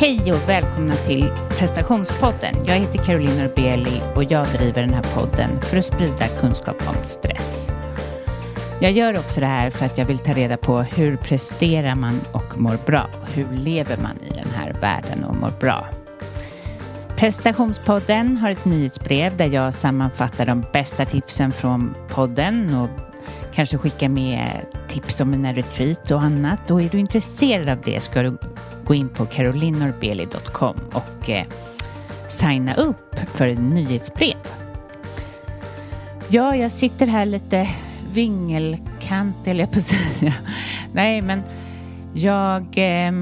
Hej och välkomna till prestationspodden. Jag heter Caroline Norbeli och jag driver den här podden för att sprida kunskap om stress. Jag gör också det här för att jag vill ta reda på hur presterar man och mår bra? Hur lever man i den här världen och mår bra? Prestationspodden har ett nyhetsbrev där jag sammanfattar de bästa tipsen från podden och kanske skickar med tips om mina retreat och annat. Och är du intresserad av det ska du gå in på carolinorbeli.com och eh, signa upp för ett nyhetsbrev. Ja, jag sitter här lite vingelkant, eller jag på att säga. Nej, men jag... Eh,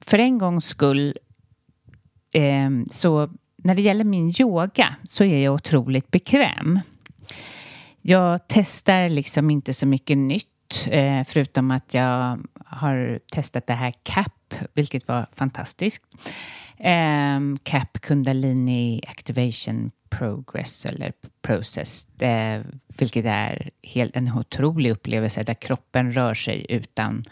för en gångs skull eh, så när det gäller min yoga så är jag otroligt bekväm. Jag testar liksom inte så mycket nytt eh, förutom att jag har testat det här CAP, vilket var fantastiskt. Eh, CAP Kundalini Activation Progress eller Process, eh, vilket är helt, en otrolig upplevelse där kroppen rör sig utan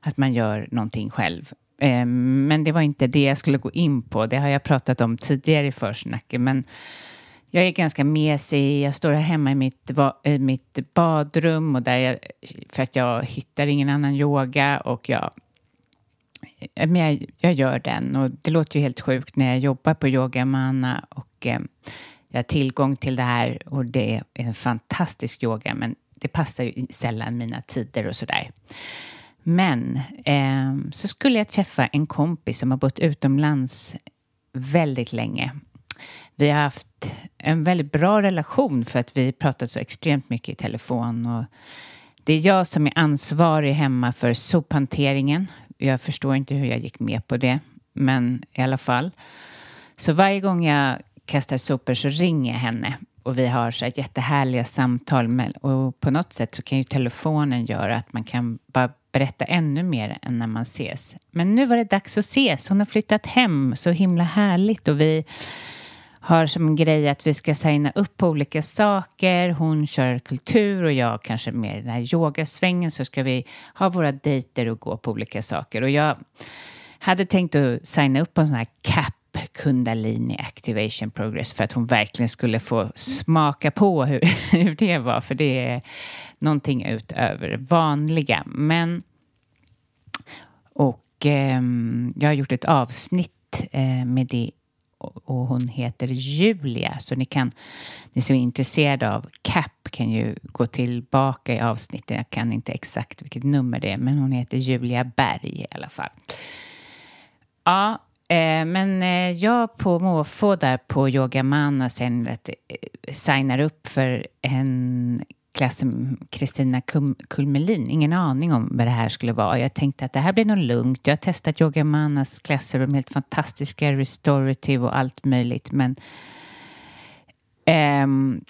att man gör någonting själv. Eh, men det var inte det jag skulle gå in på. Det har jag pratat om tidigare i försnacket. Men jag är ganska mesig. Jag står här hemma i mitt, i mitt badrum och där jag, för att jag hittar ingen annan yoga och jag, eh, men jag, jag gör den. Och det låter ju helt sjukt när jag jobbar på Yoga Mana och eh, jag har tillgång till det här och det är en fantastisk yoga men det passar ju sällan mina tider och sådär. Men eh, så skulle jag träffa en kompis som har bott utomlands väldigt länge. Vi har haft en väldigt bra relation för att vi pratat så extremt mycket i telefon. Och det är jag som är ansvarig hemma för sophanteringen. Jag förstår inte hur jag gick med på det, men i alla fall. Så varje gång jag kastar sopor så ringer jag henne och vi har så här jättehärliga samtal. Med, och på något sätt så kan ju telefonen göra att man kan bara berätta ännu mer än när man ses. Men nu var det dags att ses. Hon har flyttat hem, så himla härligt. Och vi har som grej att vi ska signa upp på olika saker. Hon kör kultur och jag kanske mer i den här yogasvängen. Så ska vi ha våra dejter och gå på olika saker. Och jag hade tänkt att signa upp på en sån här CAP Kundalini Activation Progress för att hon verkligen skulle få smaka på hur, hur det var. För det är någonting utöver det vanliga. Men och eh, jag har gjort ett avsnitt eh, med det och hon heter Julia. Så ni kan, ni som är intresserade av CAP kan ju gå tillbaka i avsnittet. Jag kan inte exakt vilket nummer det är, men hon heter Julia Berg i alla fall. Ja, eh, men eh, jag på måfå där på Yogamana sen att, eh, signar upp för en klassen Kristina Kulmelin. Ingen aning om vad det här skulle vara. Jag tänkte att det här blir nog lugnt. Jag har testat Yoga Manas klasser de är helt fantastiska, restorative och allt möjligt. Men um,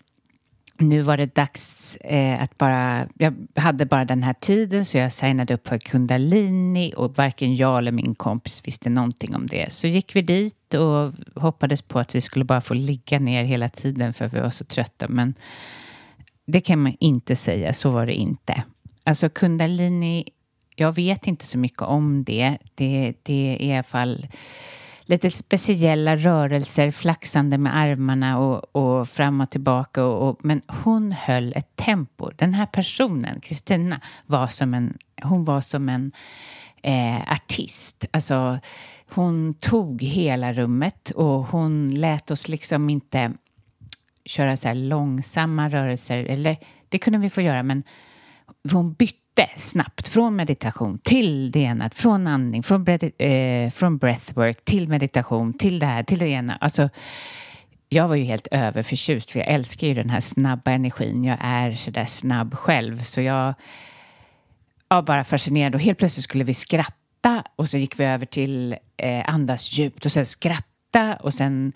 nu var det dags eh, att bara... Jag hade bara den här tiden så jag signade upp för Kundalini och varken jag eller min kompis visste någonting om det. Så gick vi dit och hoppades på att vi skulle bara få ligga ner hela tiden för vi var så trötta. Men det kan man inte säga, så var det inte. Alltså kundalini, jag vet inte så mycket om det. Det, det är i alla fall lite speciella rörelser, flaxande med armarna och, och fram och tillbaka. Och, och, men hon höll ett tempo. Den här personen, Kristina, var som en, hon var som en eh, artist. Alltså, hon tog hela rummet och hon lät oss liksom inte köra så här långsamma rörelser. Eller det kunde vi få göra, men hon bytte snabbt från meditation till det ena, från andning, från, breath, eh, från breathwork till meditation, till det här, till det ena. Alltså, jag var ju helt överförtjust för jag älskar ju den här snabba energin. Jag är så där snabb själv så jag var bara fascinerad och helt plötsligt skulle vi skratta och så gick vi över till eh, andas djupt och sen skratta och sen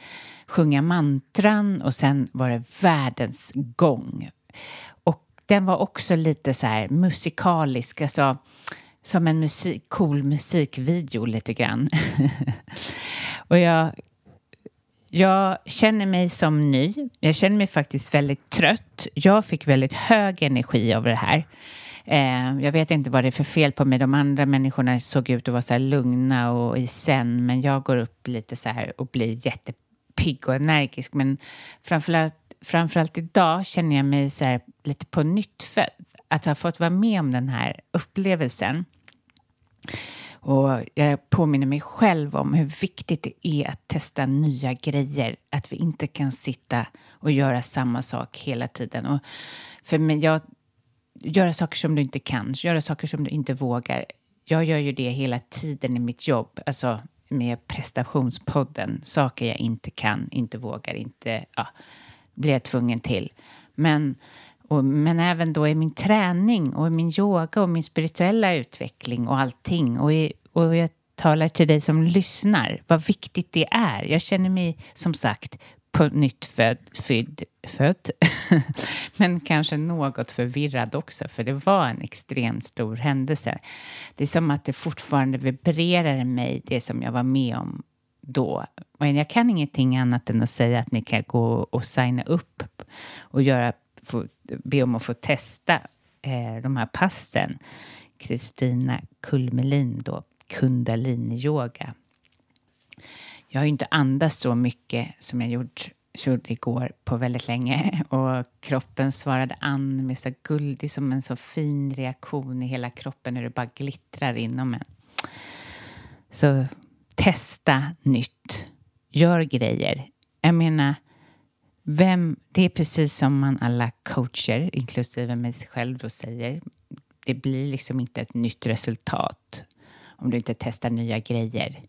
sjunga mantran och sen var det världens gång. Och den var också lite så här musikalisk, alltså som en musik, cool musikvideo lite grann. och jag, jag känner mig som ny. Jag känner mig faktiskt väldigt trött. Jag fick väldigt hög energi av det här. Eh, jag vet inte vad det är för fel på mig. De andra människorna såg ut att vara så här lugna och i sen, men jag går upp lite så här och blir jättepigg och energisk. Men framförallt, framförallt idag känner jag mig så här lite på nytt född. Att ha fått vara med om den här upplevelsen. Och jag påminner mig själv om hur viktigt det är att testa nya grejer. Att vi inte kan sitta och göra samma sak hela tiden. Och för mig, jag, göra saker som du inte kan, göra saker som du inte vågar. Jag gör ju det hela tiden i mitt jobb, alltså med prestationspodden. Saker jag inte kan, inte vågar, inte ja, blir jag tvungen till. Men, och, men även då i min träning och i min yoga och min spirituella utveckling och allting. Och, i, och jag talar till dig som lyssnar, vad viktigt det är. Jag känner mig som sagt på nytt född, född, född. men kanske något förvirrad också, för det var en extremt stor händelse. Det är som att det fortfarande vibrerar i mig, det som jag var med om då. Men jag kan ingenting annat än att säga att ni kan gå och signa upp och göra, få, be om att få testa eh, de här passen. Kristina Kulmelin då, kundaliniyoga jag har ju inte andats så mycket som jag gjort, gjorde igår på väldigt länge och kroppen svarade an med så guldig som en så fin reaktion i hela kroppen när det bara glittrar inom en. Så testa nytt. Gör grejer. Jag menar, vem, det är precis som man alla coacher, inklusive mig själv, då säger. Det blir liksom inte ett nytt resultat om du inte testar nya grejer.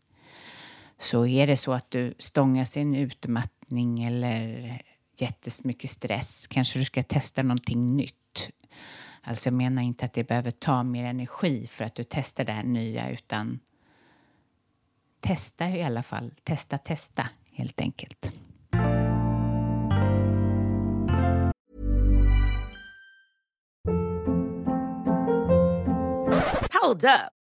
Så är det så att du stångas i en utmattning eller jättemycket stress, kanske du ska testa någonting nytt. Alltså jag menar inte att det behöver ta mer energi för att du testar det här nya, utan testa i alla fall. Testa, testa, helt enkelt. Hold up.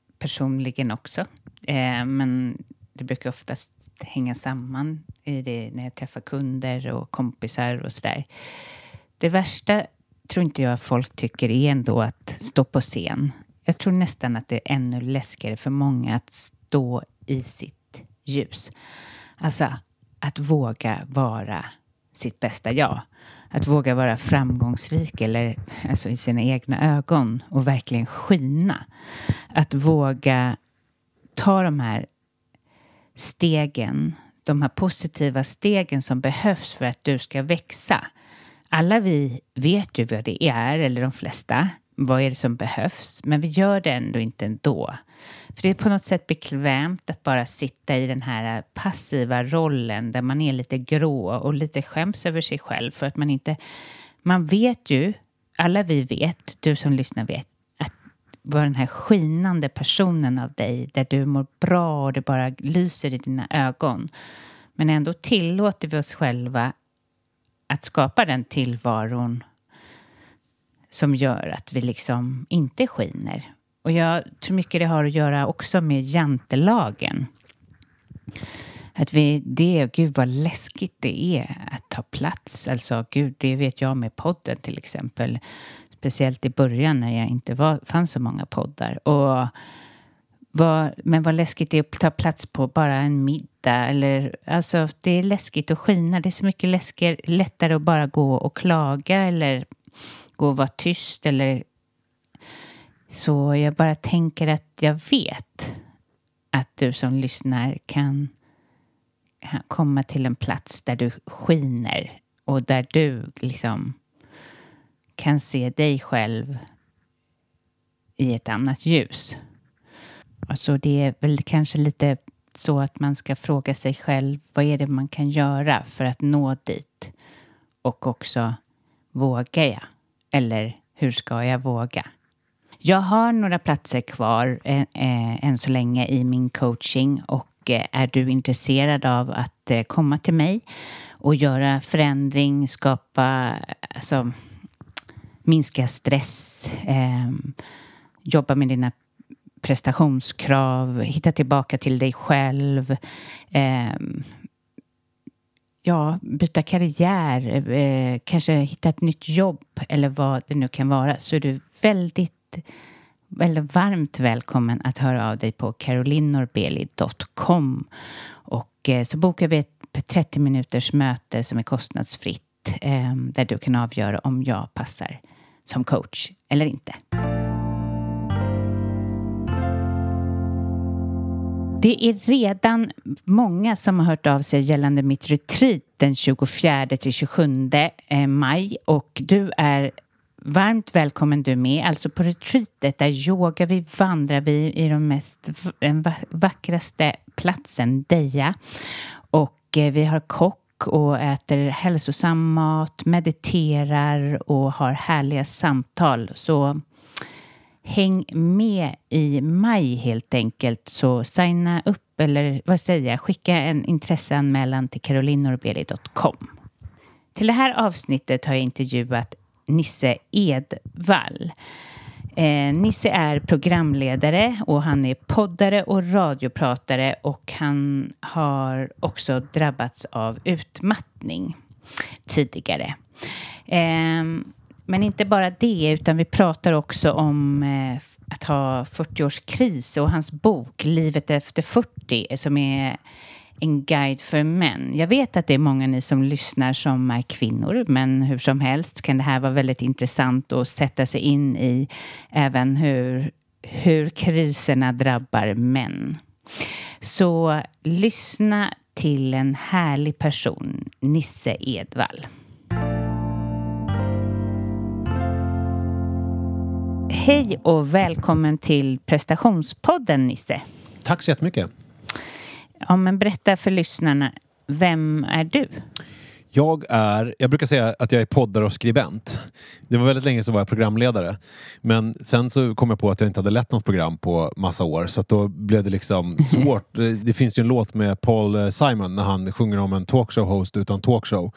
personligen också. Eh, men det brukar oftast hänga samman i det när jag träffar kunder och kompisar och sådär. Det värsta tror inte jag folk tycker är ändå att stå på scen. Jag tror nästan att det är ännu läskigare för många att stå i sitt ljus. Alltså att våga vara sitt bästa jag. Att våga vara framgångsrik eller alltså i sina egna ögon och verkligen skina. Att våga ta de här stegen, de här positiva stegen som behövs för att du ska växa. Alla vi vet ju vad det är, eller de flesta. Vad är det som behövs? Men vi gör det ändå inte ändå. För det är på något sätt bekvämt att bara sitta i den här passiva rollen där man är lite grå och lite skäms över sig själv för att man inte... Man vet ju, alla vi vet, du som lyssnar vet, att vara den här skinande personen av dig där du mår bra och det bara lyser i dina ögon. Men ändå tillåter vi oss själva att skapa den tillvaron som gör att vi liksom inte skiner. Och jag tror mycket det har att göra också med jantelagen. Att vi, det, gud vad läskigt det är att ta plats. Alltså gud, det vet jag med podden till exempel. Speciellt i början när jag inte var, fanns så många poddar. Och vad, men vad läskigt det är att ta plats på bara en middag. Eller, alltså, det är läskigt att skina. Det är så mycket läskigare, lättare att bara gå och klaga eller gå och vara tyst eller så jag bara tänker att jag vet att du som lyssnar kan komma till en plats där du skiner och där du liksom kan se dig själv i ett annat ljus. Så det är väl kanske lite så att man ska fråga sig själv vad är det man kan göra för att nå dit? Och också vågar jag? Eller hur ska jag våga? Jag har några platser kvar eh, eh, än så länge i min coaching och eh, är du intresserad av att eh, komma till mig och göra förändring, skapa, alltså minska stress, eh, jobba med dina prestationskrav, hitta tillbaka till dig själv, eh, ja, byta karriär, eh, kanske hitta ett nytt jobb eller vad det nu kan vara så är du väldigt väldigt varmt välkommen att höra av dig på carolinorbeli.com och eh, så bokar vi ett 30 minuters möte som är kostnadsfritt eh, där du kan avgöra om jag passar som coach eller inte. Det är redan många som har hört av sig gällande mitt retreat den 24 till 27 eh, maj och du är varmt välkommen du med. Alltså på retreatet där yogar vi, vandrar vi i de mest den vackraste platsen, Deja. Och eh, vi har kock och äter hälsosam mat, mediterar och har härliga samtal. Så häng med i maj helt enkelt. Så signa upp eller vad säger jag, skicka en intresseanmälan till carolinorbeli.com. Till det här avsnittet har jag intervjuat Nisse Edvall. Eh, Nisse är programledare och han är poddare och radiopratare och han har också drabbats av utmattning tidigare. Eh, men inte bara det, utan vi pratar också om eh, att ha 40-årskris och hans bok Livet efter 40 som är en guide för män. Jag vet att det är många ni som lyssnar som är kvinnor, men hur som helst kan det här vara väldigt intressant att sätta sig in i även hur, hur kriserna drabbar män. Så lyssna till en härlig person, Nisse Edvall. Hej och välkommen till prestationspodden Nisse. Tack så jättemycket. Ja, men berätta för lyssnarna, vem är du? Jag är, jag brukar säga att jag är poddare och skribent. Det var väldigt länge så var jag programledare. Men sen så kom jag på att jag inte hade lett något program på massa år så då blev det liksom svårt. det finns ju en låt med Paul Simon när han sjunger om en talkshow-host utan talkshow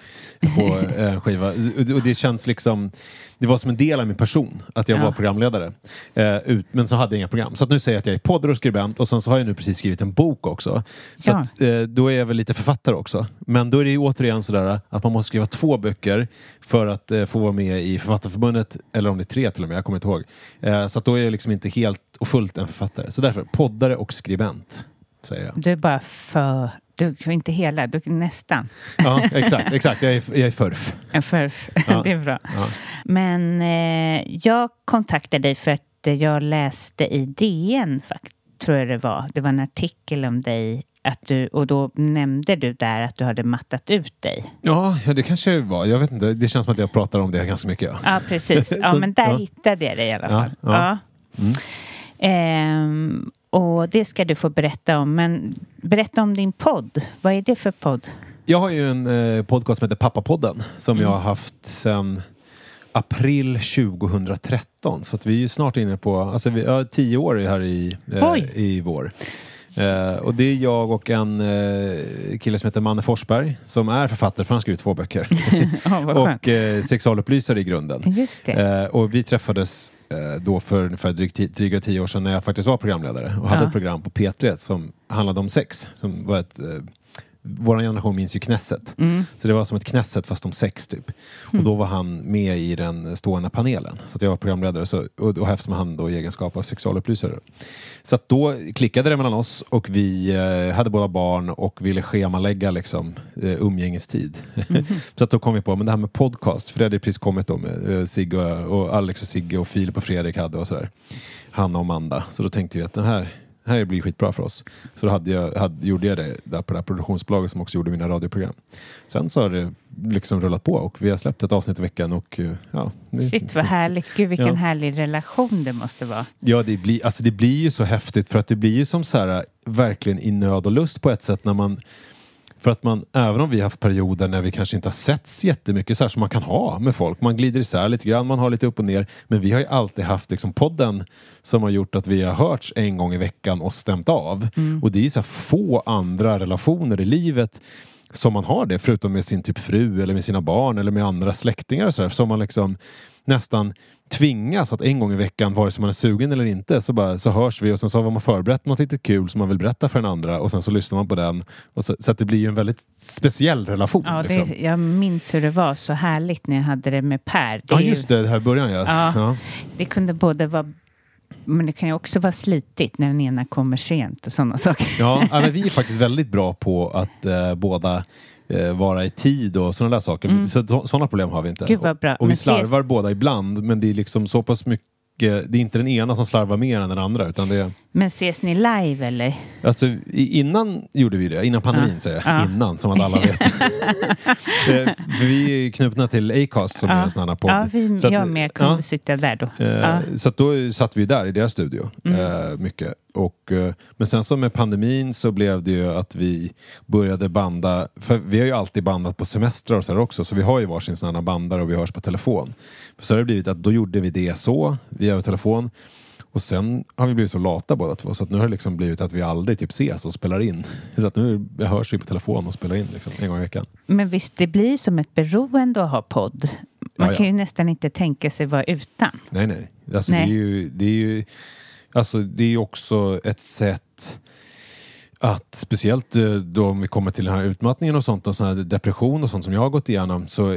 på en skiva. Och det känns liksom det var som en del av min person att jag ja. var programledare. Eh, men så hade jag inga program. Så nu säger jag att jag är poddare och skribent och sen så har jag nu precis skrivit en bok också. Så ja. att, eh, då är jag väl lite författare också. Men då är det ju återigen sådär att man måste skriva två böcker för att eh, få vara med i Författarförbundet, eller om det är tre till och med, jag kommer inte ihåg. Eh, så då är jag liksom inte helt och fullt en författare. Så därför, poddare och skribent. säger jag. Du är bara för... Du, inte hela, du, nästan. Ja, exakt, exakt. Jag är, jag är förf. En förf. Ja. det är bra. Ja. Men eh, jag kontaktade dig för att jag läste i DN, tror jag det var. Det var en artikel om dig att du, och då nämnde du där att du hade mattat ut dig. Ja, ja det kanske var. Jag vet inte. Det känns som att jag pratar om det ganska mycket. Ja, ja precis. Ja, men där ja. hittade jag dig i alla fall. Ja, mm. ehm, och det ska du få berätta om. Men berätta om din podd. Vad är det för podd? Jag har ju en eh, podcast som heter Pappapodden som mm. jag har haft sedan april 2013. Så att vi är ju snart inne på, alltså vi har tio år här i, eh, i vår. Eh, och det är jag och en eh, kille som heter Manne Forsberg som är författare, för han har skrivit två böcker. oh, och eh, sexualupplysare i grunden. Just eh, och vi träffades eh, då för ungefär drygt, dryga tio år sedan när jag faktiskt var programledare och hade ja. ett program på P3 som handlade om sex. Som var ett eh, vår generation minns ju Knesset. Mm. Så det var som ett Knesset fast om sex typ. Mm. Och då var han med i den stående panelen. Så jag var programledare så, och, och eftersom han då i egenskap av sexualupplysare. Så att då klickade det mellan oss och vi eh, hade båda barn och ville schemalägga liksom, eh, umgängestid. Mm. så att då kom vi på men det här med podcast, för det hade precis kommit då med eh, Sigge och Alex och Sigge och Filip och Fredrik hade och sådär. Hanna och Amanda. Så då tänkte vi att den här det här blir skitbra för oss. Så då hade jag, hade, gjorde jag det där på det här produktionsbolaget som också gjorde mina radioprogram. Sen så har det liksom rullat på och vi har släppt ett avsnitt i veckan och eh, ja. Det, Shit vad härligt. Gud vilken ja. härlig relation det måste vara. Ja det blir, alltså det blir ju så häftigt för att det blir ju som så här verkligen i nöd och lust på ett sätt när man för att man, även om vi har haft perioder när vi kanske inte har setts jättemycket så här som man kan ha med folk. Man glider isär lite grann, man har lite upp och ner. Men vi har ju alltid haft liksom podden som har gjort att vi har hörts en gång i veckan och stämt av. Mm. Och det är ju så få andra relationer i livet som man har det, förutom med sin typ fru eller med sina barn eller med andra släktingar och så där, som man liksom nästan tvingas att en gång i veckan, vare sig man är sugen eller inte, så, bara, så hörs vi och sen så har man förberett något lite kul som man vill berätta för den andra och sen så lyssnar man på den. Så, så att det blir ju en väldigt speciell relation. Ja, det, liksom. Jag minns hur det var så härligt när jag hade det med Per. Det ja, just ju... det, här början ja. ja. ja. Det kunde både vara men det kan ju också vara slitigt när den ena kommer sent och sådana saker. Ja, men vi är faktiskt väldigt bra på att eh, båda eh, vara i tid och sådana där saker. Mm. Så, sådana problem har vi inte. Gud vad bra. Och, och vi slarvar ses... båda ibland men det är liksom så pass mycket det är inte den ena som slarvar mer än den andra. Utan det. Men ses ni live eller? Alltså, innan gjorde vi det, innan pandemin ja. säger jag. Ja. Innan, som alla vet. Eh, vi är knutna till Acast som ja. är en sån här podd. Ja, vi, så att, jag med kunde ja. sitta där då. Eh, så då satt vi där i deras studio mm. eh, mycket. Och, eh, men sen så med pandemin så blev det ju att vi började banda, för vi har ju alltid bandat på semestrar och så också, så vi har ju varsin sån här bandare och vi hörs på telefon. Så har det blivit att då gjorde vi det så, via telefon. Och sen har vi blivit så lata båda två så att nu har det liksom blivit att vi aldrig typ ses och spelar in. Så att nu hörs vi på telefon och spelar in liksom, en gång i veckan. Men visst, det blir som ett beroende att ha podd. Man ja, kan ju nästan inte tänka sig vara utan. Nej, nej. Alltså, nej. Det, är ju, det är ju Alltså det är också ett sätt att speciellt eh, då om vi kommer till den här utmattningen och sånt och sån här depression och sånt som jag har gått igenom så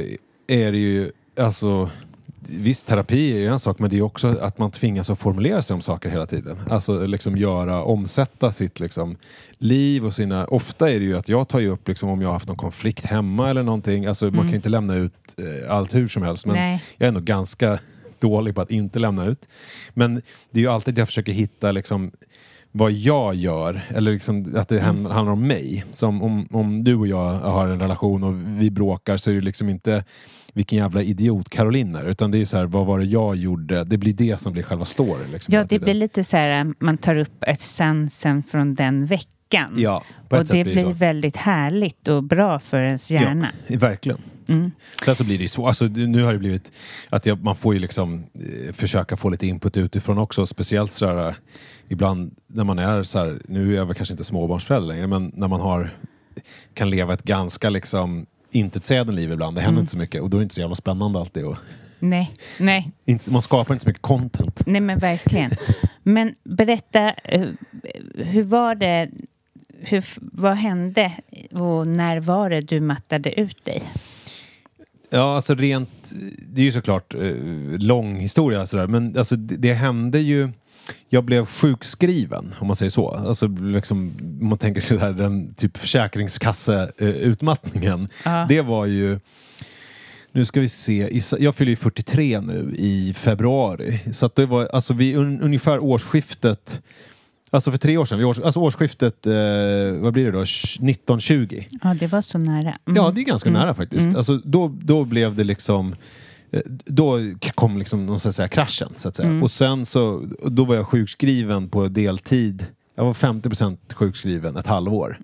är det ju alltså Visst, terapi är ju en sak men det är också att man tvingas att formulera sig om saker hela tiden. Alltså liksom göra, omsätta sitt liksom, liv och sina... Ofta är det ju att jag tar ju upp liksom, om jag har haft någon konflikt hemma eller någonting. Alltså mm. man kan ju inte lämna ut eh, allt hur som helst men Nej. jag är nog ganska dålig på att inte lämna ut. Men det är ju alltid jag försöker hitta liksom vad jag gör, eller liksom att det mm. handlar om mig. Som om, om du och jag har en relation och vi bråkar så är det liksom inte vilken jävla idiot Caroline är, utan det är så här, vad var det jag gjorde? Det blir det som blir själva storyn. Liksom, ja, det blir lite så här, man tar upp essensen från den veckan. Ja, och det blir, blir väldigt härligt och bra för ens hjärna. Ja, verkligen. Mm. Sen så blir det ju så, alltså, nu har det blivit att jag, man får ju liksom eh, försöka få lite input utifrån också, speciellt sådär ibland när man är så här, nu är jag väl kanske inte småbarnsförälder längre, men när man har kan leva ett ganska liksom intetsägande liv ibland, det händer mm. inte så mycket och då är det inte så jävla spännande alltid. Och nej, nej. man skapar inte så mycket content. Nej men verkligen. Men berätta, eh, hur var det hur, vad hände och när var det du mattade ut dig? Ja, alltså rent, det är ju såklart eh, lång historia sådär, men alltså det, det hände ju jag blev sjukskriven, om man säger så. Alltså, liksom, om man tänker sig där, den typ försäkringskasseutmattningen. Ja. Det var ju... Nu ska vi se, jag fyller ju 43 nu i februari. Så att det var alltså vid un, ungefär årsskiftet, alltså för tre år sedan, års, alltså årsskiftet, eh, vad blir det då, 1920? Ja, det var så nära. Mm. Ja, det är ganska nära faktiskt. Alltså, då, då blev det liksom eh, då kom liksom, någon så att säga, kraschen, så att säga. Och sen så, då var jag sjukskriven på deltid. Jag var 50% sjukskriven ett halvår.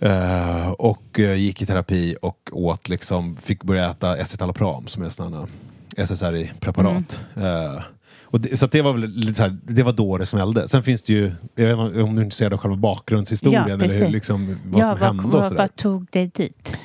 Eh, och eh, gick i terapi och åt liksom, fick börja äta escitalopram som är sådana SSRI-preparat. Eh, och det, så det var väl lite så här, det var då det smällde. Sen finns det ju, jag vet inte om du är intresserad av själva bakgrundshistorien Ja, eller hur, liksom, vad ja, som vad, hände och sådär. vad tog dig dit?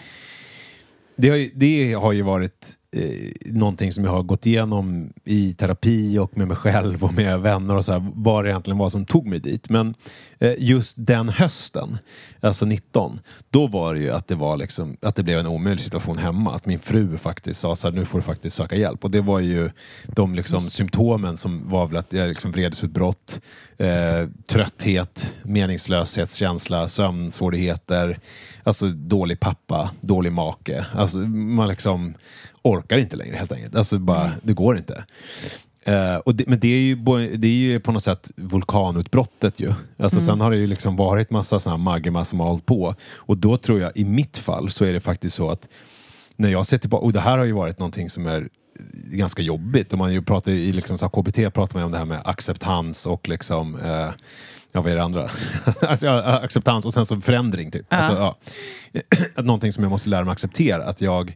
Det har ju, det har ju varit eh, någonting som jag har gått igenom i terapi och med mig själv och med vänner och så här, vad det egentligen var som tog mig dit. Men eh, just den hösten, alltså 19, då var det ju att det var liksom, att det blev en omöjlig situation hemma. Att min fru faktiskt sa så här, nu får du faktiskt söka hjälp. Och det var ju de liksom symptomen som var väl att jag liksom vredesutbrott, eh, trötthet, meningslöshetskänsla, sömnsvårigheter, alltså dålig pappa, dålig make. Alltså man liksom orkar inte längre helt enkelt. Alltså bara, det går inte. Eh, och det, men det är, ju, det är ju på något sätt vulkanutbrottet ju. Alltså Sen har det ju liksom varit massa sådana här magma som har hållit på. Och då tror jag, i mitt fall, så är det faktiskt så att när jag ser tillbaka, och det här har ju varit någonting som är ganska jobbigt. Och man ju pratar i liksom, så KBT pratar man ju om det här med acceptans och liksom eh, Ja, vad är det andra? alltså, ja, acceptans och sen så förändring. Typ. Alltså, ja. Någonting som jag måste lära mig acceptera. Att jag,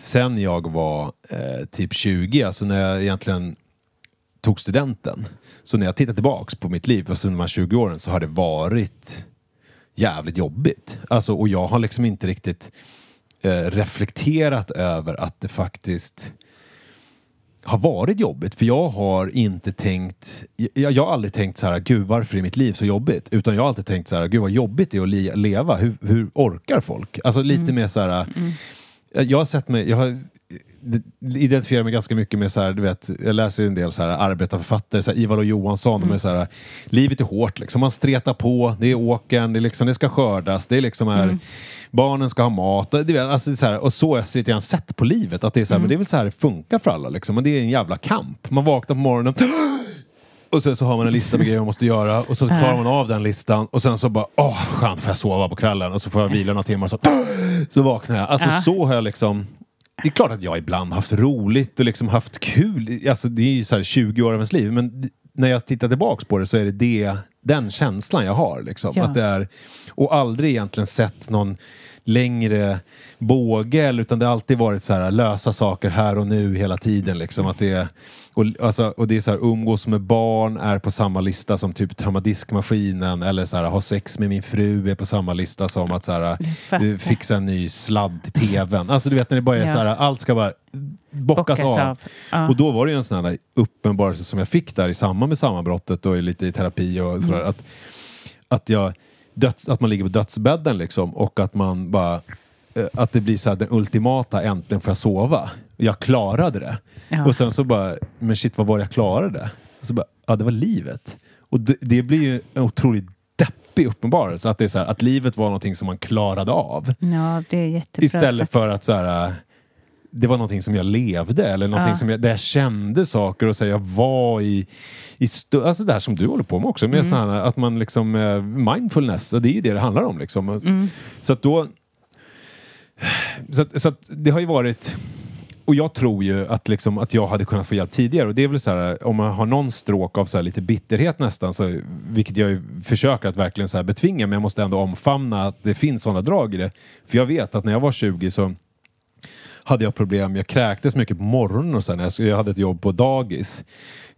sen jag var eh, typ 20, alltså när jag egentligen tog studenten. Så när jag tittar tillbaks på mitt liv, alltså de här 20 åren, så har det varit jävligt jobbigt. Alltså, och jag har liksom inte riktigt eh, reflekterat över att det faktiskt har varit jobbigt. För jag har inte tänkt, jag, jag har aldrig tänkt så här, gud varför är mitt liv så jobbigt? Utan jag har alltid tänkt så här, gud vad jobbigt det är att le- leva. Hur, hur orkar folk? Alltså lite mer så här, jag har sett mig, jag har identifierar mig ganska mycket med så här, du vet, jag läser en del så här arbetarförfattare, så här, Ivar och Johansson, de är så här, livet är hårt liksom, man stretar på, det är åkern, det, är liksom, det ska skördas, det är liksom här, barnen ska ha mat, och, du vet, alltså, så här, och så har jag lite grann sett på livet, att det är så här, men det är väl så här det funkar för alla liksom, men det är en jävla kamp. Man vaknar på morgonen och sen så har man en lista med grejer man måste göra och så klarar man av den listan och sen så bara åh skönt får jag sova på kvällen och så får jag vila några timmar så, så vaknar jag. Alltså Ja. så har jag liksom det är klart att jag ibland haft roligt och liksom haft kul. Alltså det är ju så här 20 år av ens liv men när jag tittar tillbaks på det så är det, det den känslan jag har. Liksom. Ja. Att det är, och aldrig egentligen sett någon längre båge utan det har alltid varit så här lösa saker här och nu hela tiden. Liksom. Att det är, och, alltså, och det är så här umgås med barn är på samma lista som typ tömma diskmaskinen eller så här, ha sex med min fru är på samma lista som att så här, fattar. eh, fixa en ny sladd till tvn. Alltså du vet när det bara är Ja. så här, allt ska bara bockas, Bockas av. av. Och då var det ju en sån här uppenbarelse som jag fick där i samband med sammanbrottet och lite i terapi och sådär. Att, att, jag, döds, att man ligger på dödsbädden liksom och att man bara eh, att det blir så här den ultimata äntligen får jag sova. Jag klarade det. Ja. Och sen så bara, men shit vad var det jag klarade? Och så bara, ja det var livet. Och det, det blir ju en otroligt deppig uppenbarelse. Att det är så här, att livet var någonting som man klarade av. Ja, det är jättebra Istället sagt. för att så här, det var någonting som jag levde eller någonting Ja. som jag, där jag kände saker och så här, jag var i, i stö- alltså det här som du håller på med också, med så här, att man liksom, eh, mindfulness, det är ju det det handlar om liksom. Så att då, så att, så att det har ju varit, och jag tror ju att, liksom, att jag hade kunnat få hjälp tidigare och det är väl så här, om man har någon stråk av så här, lite bitterhet nästan, så, vilket jag ju försöker att verkligen så här, betvinga, men jag måste ändå omfamna att det finns sådana drag i det. För jag vet att när jag var 20 så hade jag problem. Jag kräktes mycket på morgonen och sen jag, hade ett jobb på dagis.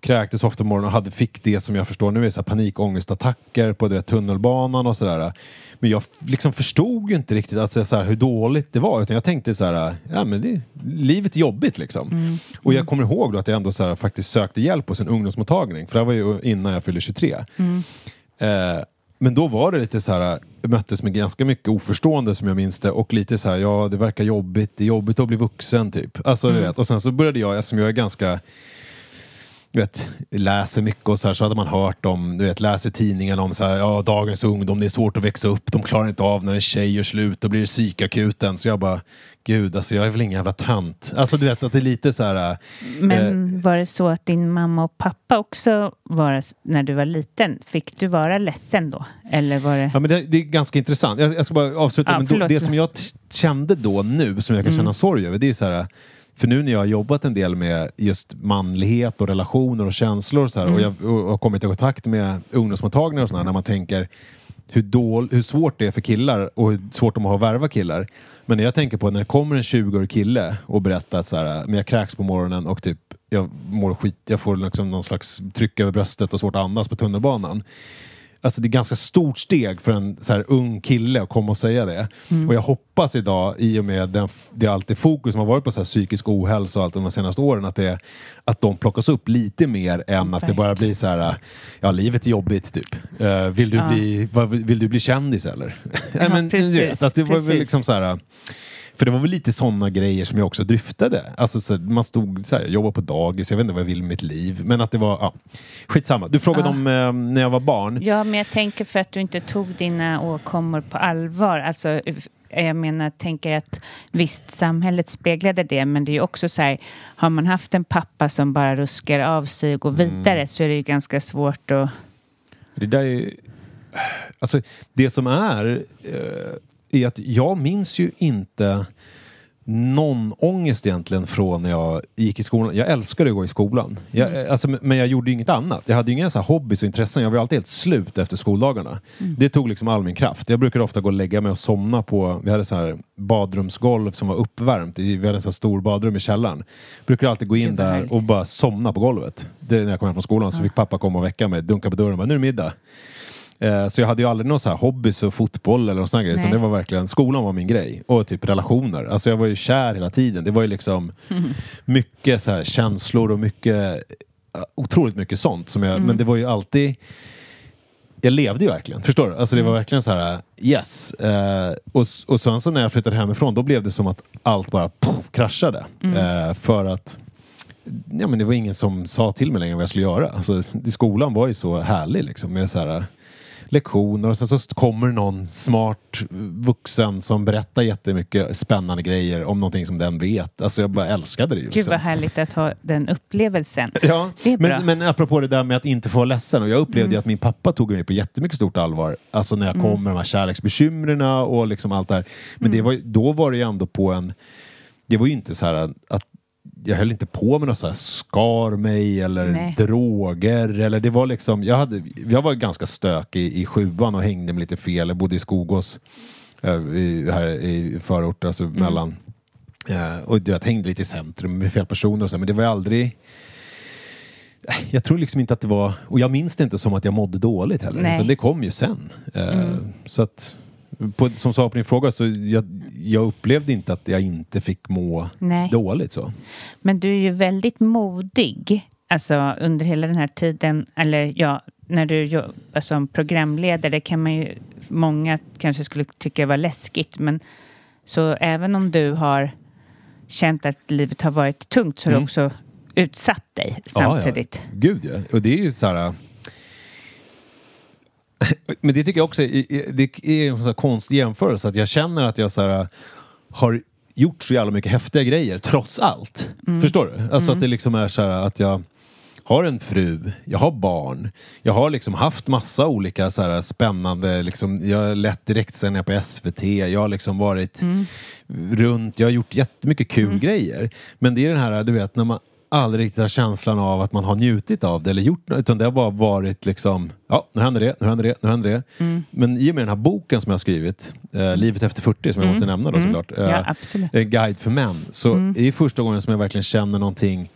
Kräktes ofta på morgonen och hade, fick det som jag förstår nu är så här panikångestattacker på vet, tunnelbanan och sådär. Men jag liksom förstod ju inte riktigt att, så här, hur dåligt det var utan jag tänkte så här, ja men det, livet är jobbigt liksom. Och jag kommer ihåg att jag ändå så här, faktiskt sökte hjälp hos en ungdomsmottagning för det var ju innan jag fyllde 23. Eh, men då var det lite så här, möttes med ganska mycket oförstående som jag minns det och lite så här, ja det verkar jobbigt, det är jobbigt att bli vuxen typ. Alltså du vet, och sen så började jag, eftersom jag är ganska du vet, läser mycket och så här, så hade man hört om, du vet, läser tidningen om så här, ja, dagens ungdom, det är svårt att växa upp, de klarar inte av när en tjej gör slut, då blir det psykakuten. Så jag bara, gud, alltså jag är väl ingen jävla tönt. Alltså du vet att det är lite så här... Men var det så att din mamma och pappa också var, när du var liten, fick du vara ledsen då? Eller var det... Ja, men det, det är ganska intressant. Jag, jag ska bara avsluta. Ja, men då, det som jag kände då nu, som jag kan känna sorg över, det är så här för nu när jag har jobbat en del med just manlighet och relationer och känslor och, så här, och jag och, kommit i kontakt med ungdomsmottagningar och sådär, när man tänker hur, dål, hur svårt det är för killar och hur svårt de har att värva killar. Men när jag tänker på när det kommer en 20-årig kille och berättar att så här, men jag kräks på morgonen och typ jag mår skit, jag får liksom någon slags tryck över bröstet och svårt att andas på tunnelbanan. Alltså det är ganska stort steg för en så här ung kille att komma och säga det. Och jag hoppas idag, i och med den, det alltid fokus som har varit på så här psykisk ohälsa och allt de senaste åren, att, det, att de plockas upp lite mer än att det bara blir så här, ja livet är jobbigt typ. Eh, vill, du Ja. bli, vad, vill du bli kändis eller? Nej, men, precis, vet, att det var precis. liksom så här, för det var väl lite sådana grejer som jag också dryftade. Alltså så, man stod så här, jag jobbade på dagis, jag vet inte vad jag vill med mitt liv. Men att det var, ja, skitsamma. Du frågade Ja. om eh, när jag var barn. Ja, men jag tänker för att du inte tog dina åkommor på allvar. Alltså, jag menar, tänker att visst, samhället speglade det, men det är ju också så här, har man haft en pappa som bara ruskar av sig och går vidare så är det ju ganska svårt att... Det där är... Alltså, det som är, eh, är att jag minns ju inte någon ångest egentligen från när jag gick i skolan. Jag älskade att gå i skolan. Jag, alltså, men jag gjorde ju inget annat. Jag hade ju inga så här hobbys och intressen. Jag var alltid helt slut efter skoldagarna. Det tog liksom all min kraft. Jag brukade ofta gå och lägga mig och somna på, vi hade så här badrumsgolv som var uppvärmt. Vi hade så stor badrum i källaren. Brukade alltid gå in där och bara somna på golvet. Det, när jag kom hem från skolan så fick pappa komma och väcka mig, dunka på dörren och bara, nu är det middag. Eh, Så jag hade ju aldrig någon så här hobbys och fotboll eller någon sån här grej. Utan det var verkligen, skolan var min grej. Och typ relationer. Alltså jag var ju kär hela tiden. Det var ju liksom mycket så här känslor och mycket, eh, otroligt mycket sånt. Som jag, Men det var ju alltid, jag levde ju verkligen. Förstår du? Alltså det var verkligen så här, yes. Eh, och, s- och sen så när jag flyttade hemifrån, då blev det som att allt bara poff, kraschade. Eh, för att ja, men det var ingen som sa till mig längre vad jag skulle göra. Alltså, skolan var ju så härlig liksom, med så här, lektioner och sen så kommer någon smart vuxen som berättar jättemycket spännande grejer om någonting som den vet. Alltså jag bara älskade det ju. Gud liksom. vad härligt att ha den upplevelsen. Ja, Det är bra. men, men apropå det där med att inte få vara ledsen. Och jag upplevde ju att min pappa tog mig på jättemycket stort allvar. Alltså när jag kom med de här kärleksbekymren och liksom allt det här. Men det var, då var det ju ändå på en... Det var ju inte så här att jag höll inte på med något så här skar mig eller Nej. droger. Eller det var liksom, jag, hade, jag var ganska stökig i sjuan och hängde med lite fel. Jag bodde i Skogås eh, i, här i förorter, alltså mellan. Eh, och jag hängde lite i centrum med fel personer och så, men det var aldrig jag tror liksom inte att det var, och jag minns det inte som att jag mådde dåligt heller, Nej. utan det kom ju sen. Eh, Så att, på, som svar på din fråga, så jag, jag upplevde inte att jag inte fick må Nej. dåligt så. Men du är ju väldigt modig. Alltså under hela den här tiden, eller ja, när du jobbar som programledare kan man ju, många kanske skulle tycka var läskigt, men så även om du har känt att livet har varit tungt så har Mm. du också utsatt dig samtidigt. Ja, ja. Gud ja. Och det är ju så här... Men det tycker jag också det är en sån konstig jämförelse. Att jag känner att jag så här, har gjort så jävla mycket häftiga grejer trots allt. Förstår du? Alltså att det liksom är så här att jag har en fru, jag har barn, jag har liksom haft massa olika så här spännande, liksom, jag har lett direktsändningar på SVT, jag har liksom varit runt, jag har gjort jättemycket kul grejer. Men det är den här, du vet, när man aldrig riktigt har känslan av att man har njutit av det eller gjort något, utan det har bara varit liksom, ja, nu händer det, nu händer det, nu händer det. Men i och med den här boken som jag har skrivit, eh, Livet efter 40, som jag måste nämna då såklart, eh, Ja, absolut. en guide för män, så är det första gången som jag verkligen känner någonting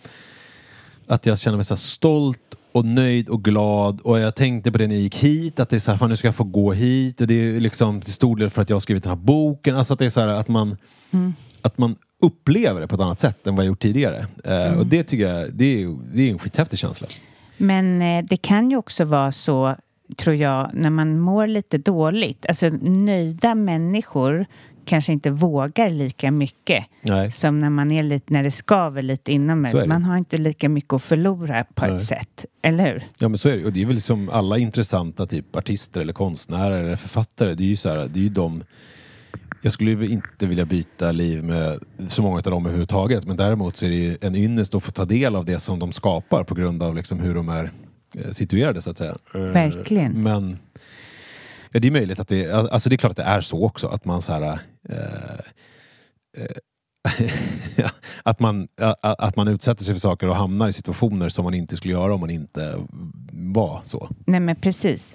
att jag känner mig så stolt och nöjd och glad. Och jag tänkte på det när jag gick hit att det är så här, fan nu ska jag få gå hit. Och det är liksom till stor del för att jag har skrivit den här boken. Alltså att det är så här att man, att man upplever det på ett annat sätt än vad jag gjort tidigare. Eh, och det tycker jag, det är, det är en skithäftig känsla. Men eh, det kan ju också vara så, tror jag, när man mår lite dåligt. Alltså nöjda människor kanske inte vågar lika mycket Nej. som när man är lite, när det skaver lite inom en. Man har inte lika mycket att förlora på Nej. ett sätt, eller hur? Ja men så är det Och det är väl liksom alla intressanta typ artister eller konstnärer eller författare. Det är ju så här, det är ju de jag skulle ju inte vilja byta liv med så många av dem överhuvudtaget. Men däremot så är det ju en ynnest att få ta del av det som de skapar på grund av liksom hur de är eh, situerade så att säga. Eh, Verkligen. Men ja, det är möjligt att det, alltså det är klart att det är så också att man så här eh, eh, att, man, att man utsätter sig för saker och hamnar i situationer som man inte skulle göra om man inte var så. Nej, men precis.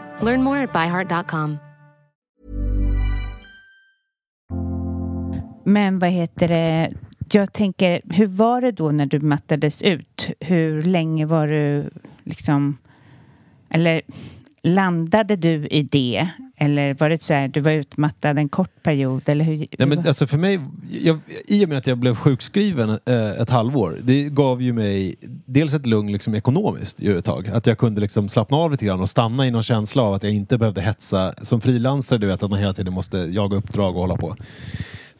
Learn more at byheart.com. Men vad heter det? Jag tänker, hur var det då när du mattades ut? Hur länge var du liksom... Eller landade du i det? Eller var det så här, du var utmattad en kort period? Eller hur, Nej, men alltså för mig, jag, I och med att jag blev sjukskriven eh, ett halvår, det gav ju mig dels ett lugn liksom, ekonomiskt ju ett tag. Att jag kunde liksom slappna av lite grann och stanna i någon känsla av att jag inte behövde hetsa. Som frilansare, du vet att man hela tiden måste jaga uppdrag och hålla på.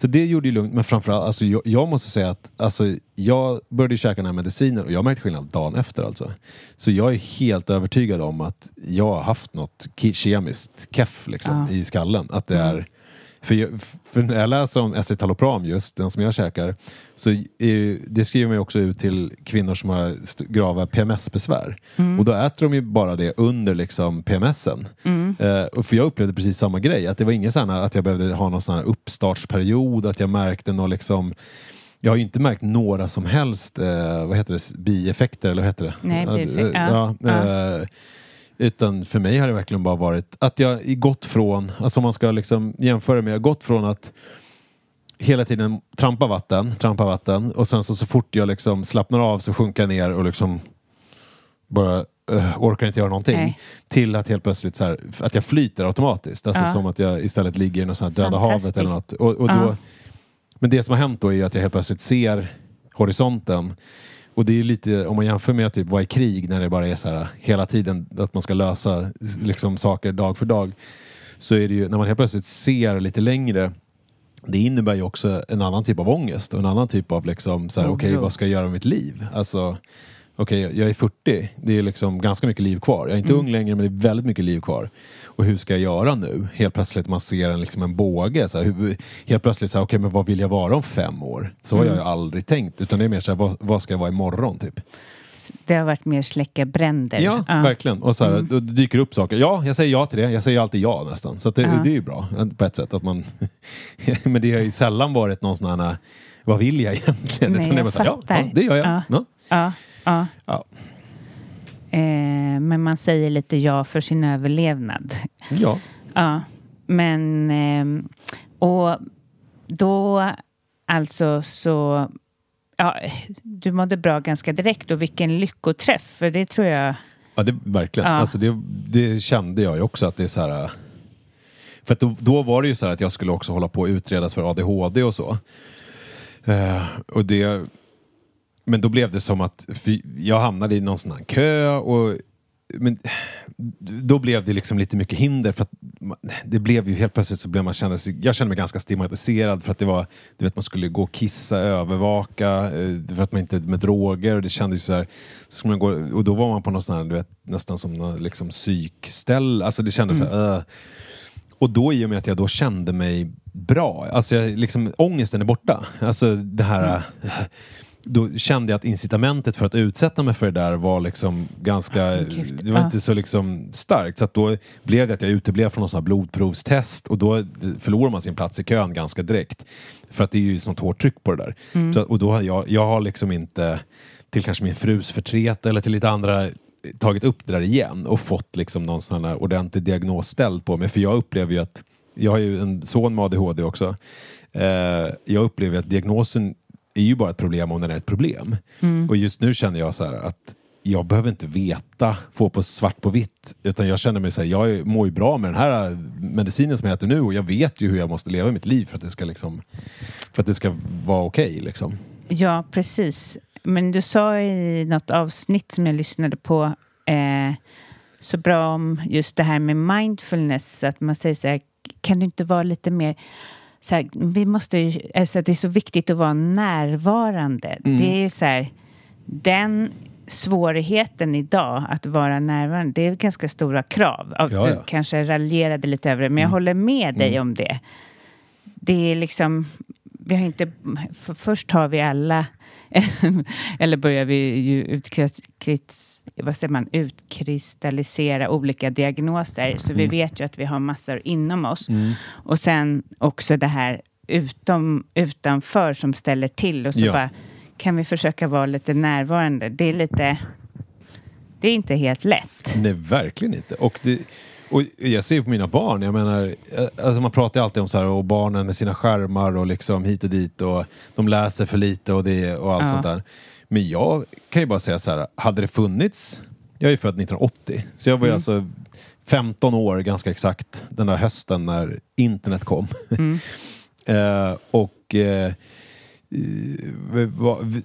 Så det gjorde ju lugnt, men framförallt, alltså, jag, jag måste säga att alltså, jag började käka den här medicinen och jag märkte skillnad dagen efter alltså. Så jag är helt övertygad om att jag har haft något ke- kemiskt keff liksom, Ja. i skallen. Att det är, för, jag, för när jag läser om escitalopram just, den som jag käkar, så är, det skriver man ju också ut till kvinnor som har grava PMS-besvär. Och då äter de ju bara det under liksom PMSen. Eh, och för jag upplevde precis samma grej, att det var ingen sån att jag behövde ha någon sån här uppstartsperiod, att jag märkte någon liksom jag har ju inte märkt några som helst eh, vad heter det, bieffekter, eller vad heter det? Nej, Ja, bieffekt- eh, ja, ja, eh, utan för mig har det verkligen bara varit att jag gått från, alltså om man ska liksom jämföra med, jag gått från att hela tiden trampa vatten, trampa vatten och sen så, så fort jag liksom slappnar av så sjunker jag ner och liksom bara eh, orkar inte göra någonting. Nej. Till att helt plötsligt så här, att jag flyter automatiskt. Alltså Ja. som att jag istället ligger i något sånt döda havet eller något. Och, och då, Ja. Men det som har hänt då är ju att jag helt plötsligt ser horisonten. Och det är lite, om man jämför med typ vara i krig när det bara är så här hela tiden att man ska lösa liksom, saker dag för dag. Så är det ju, när man helt plötsligt ser lite längre det innebär ju också en annan typ av ångest och en annan typ av liksom så här, okej vad ska jag göra med mitt liv? Alltså, okej jag är 40, det är liksom ganska mycket liv kvar. Jag är inte ung längre men det är väldigt mycket liv kvar. Och hur ska jag göra nu? Helt plötsligt man ser en, liksom en båge. Så här, helt plötsligt så här, okej men vad vill jag vara om fem år? Så har jag ju aldrig tänkt. Utan det är mer så här, vad, vad ska jag vara imorgon typ? Det har varit mer släcka bränder. Ja, verkligen. Och så här, dyker det upp saker. Ja, jag säger ja till det. Jag säger alltid ja nästan. Så det, Ja. det är ju bra på ett sätt. Att man Men det har ju sällan varit någon sån här, vad vill jag egentligen? Nej, Utan det är jag bara så här, ja, ja, det gör jag. Ja. Ja. Ja. Eh, men man säger lite ja för sin överlevnad. Ja. Ja, men ehm, och då alltså så ja, du mådde bra ganska direkt och vilken lyckoträff för det tror jag Ja, det, verkligen. Ja. Alltså det, det kände jag ju också att det är så här... För då, då var det ju så här att jag skulle också hålla på att utredas för ADHD och så. Eh, och det, men då blev det som att jag hamnade i någon sån här kö och men, då blev det liksom lite mycket hinder för att det blev ju helt plötsligt så blev man kände sig, jag kände mig ganska stigmatiserad för att det var, du vet man skulle gå och kissa, övervaka eh, för att man inte med droger och det kändes ju så här, så man gå, och då var man på någon sån här, du vet nästan som någon liksom psykställ, alltså det kändes så här, äh. Och då i och med att jag då kände mig bra, alltså jag, liksom, ångesten är borta. Alltså det här, då kände jag att incitamentet för att utsätta mig för det där var liksom ganska, Gud, det var ja. inte så liksom starkt. Så då blev det att jag uteblev från någon blodprovstest och då förlorar man sin plats i kön ganska direkt. För att det är ju sånt hårt tryck på det där. Mm. Så, och då har jag, jag har liksom inte, till kanske min frus förtret eller till lite andra tagit upp det där igen och fått liksom någon sån här ordentlig diagnos ställd på mig. För jag upplever ju att, jag har ju en son med ADHD också. Eh, jag upplever att diagnosen är ju bara ett problem om den är ett problem. Och just nu känner jag så här att jag behöver inte veta, få på svart på vitt, utan jag känner mig så här, jag mår ju bra med den här medicinen som jag äter nu och jag vet ju hur jag måste leva mitt liv för att det ska liksom, för att det ska vara okej liksom. Ja, precis. Men du sa i något avsnitt som jag lyssnade på eh, så bra om just det här med mindfulness, att man säger så här, kan du inte vara lite mer så här, vi måste ju, alltså det är så viktigt att vara närvarande. Mm. Det är så här, den svårigheten idag att vara närvarande, det är ganska stora krav. Ja, Mm. Du ja. kanske raljerade lite över det, men jag håller med dig om det. Det är liksom, vi har inte, för först har vi alla, eller börjar vi ju utkris, vad säger man, utkristallisera olika diagnoser. Så vi vet ju att vi har massor inom oss. Och sen också det här utom, utanför som ställer till. Och så Ja. bara, kan vi försöka vara lite närvarande? Det är lite, det är inte helt lätt. Nej, verkligen inte. Och, det, och jag ser ju på mina barn, jag menar, eh, alltså man pratar ju alltid om så här, och barnen med sina skärmar och liksom hit och dit och de läser för lite och, det, och allt Ja. sånt där. Men jag kan ju bara säga så här, hade det funnits, jag är ju född 1980, så jag var ju alltså 15 år ganska exakt den där hösten när internet kom. eh, och eh,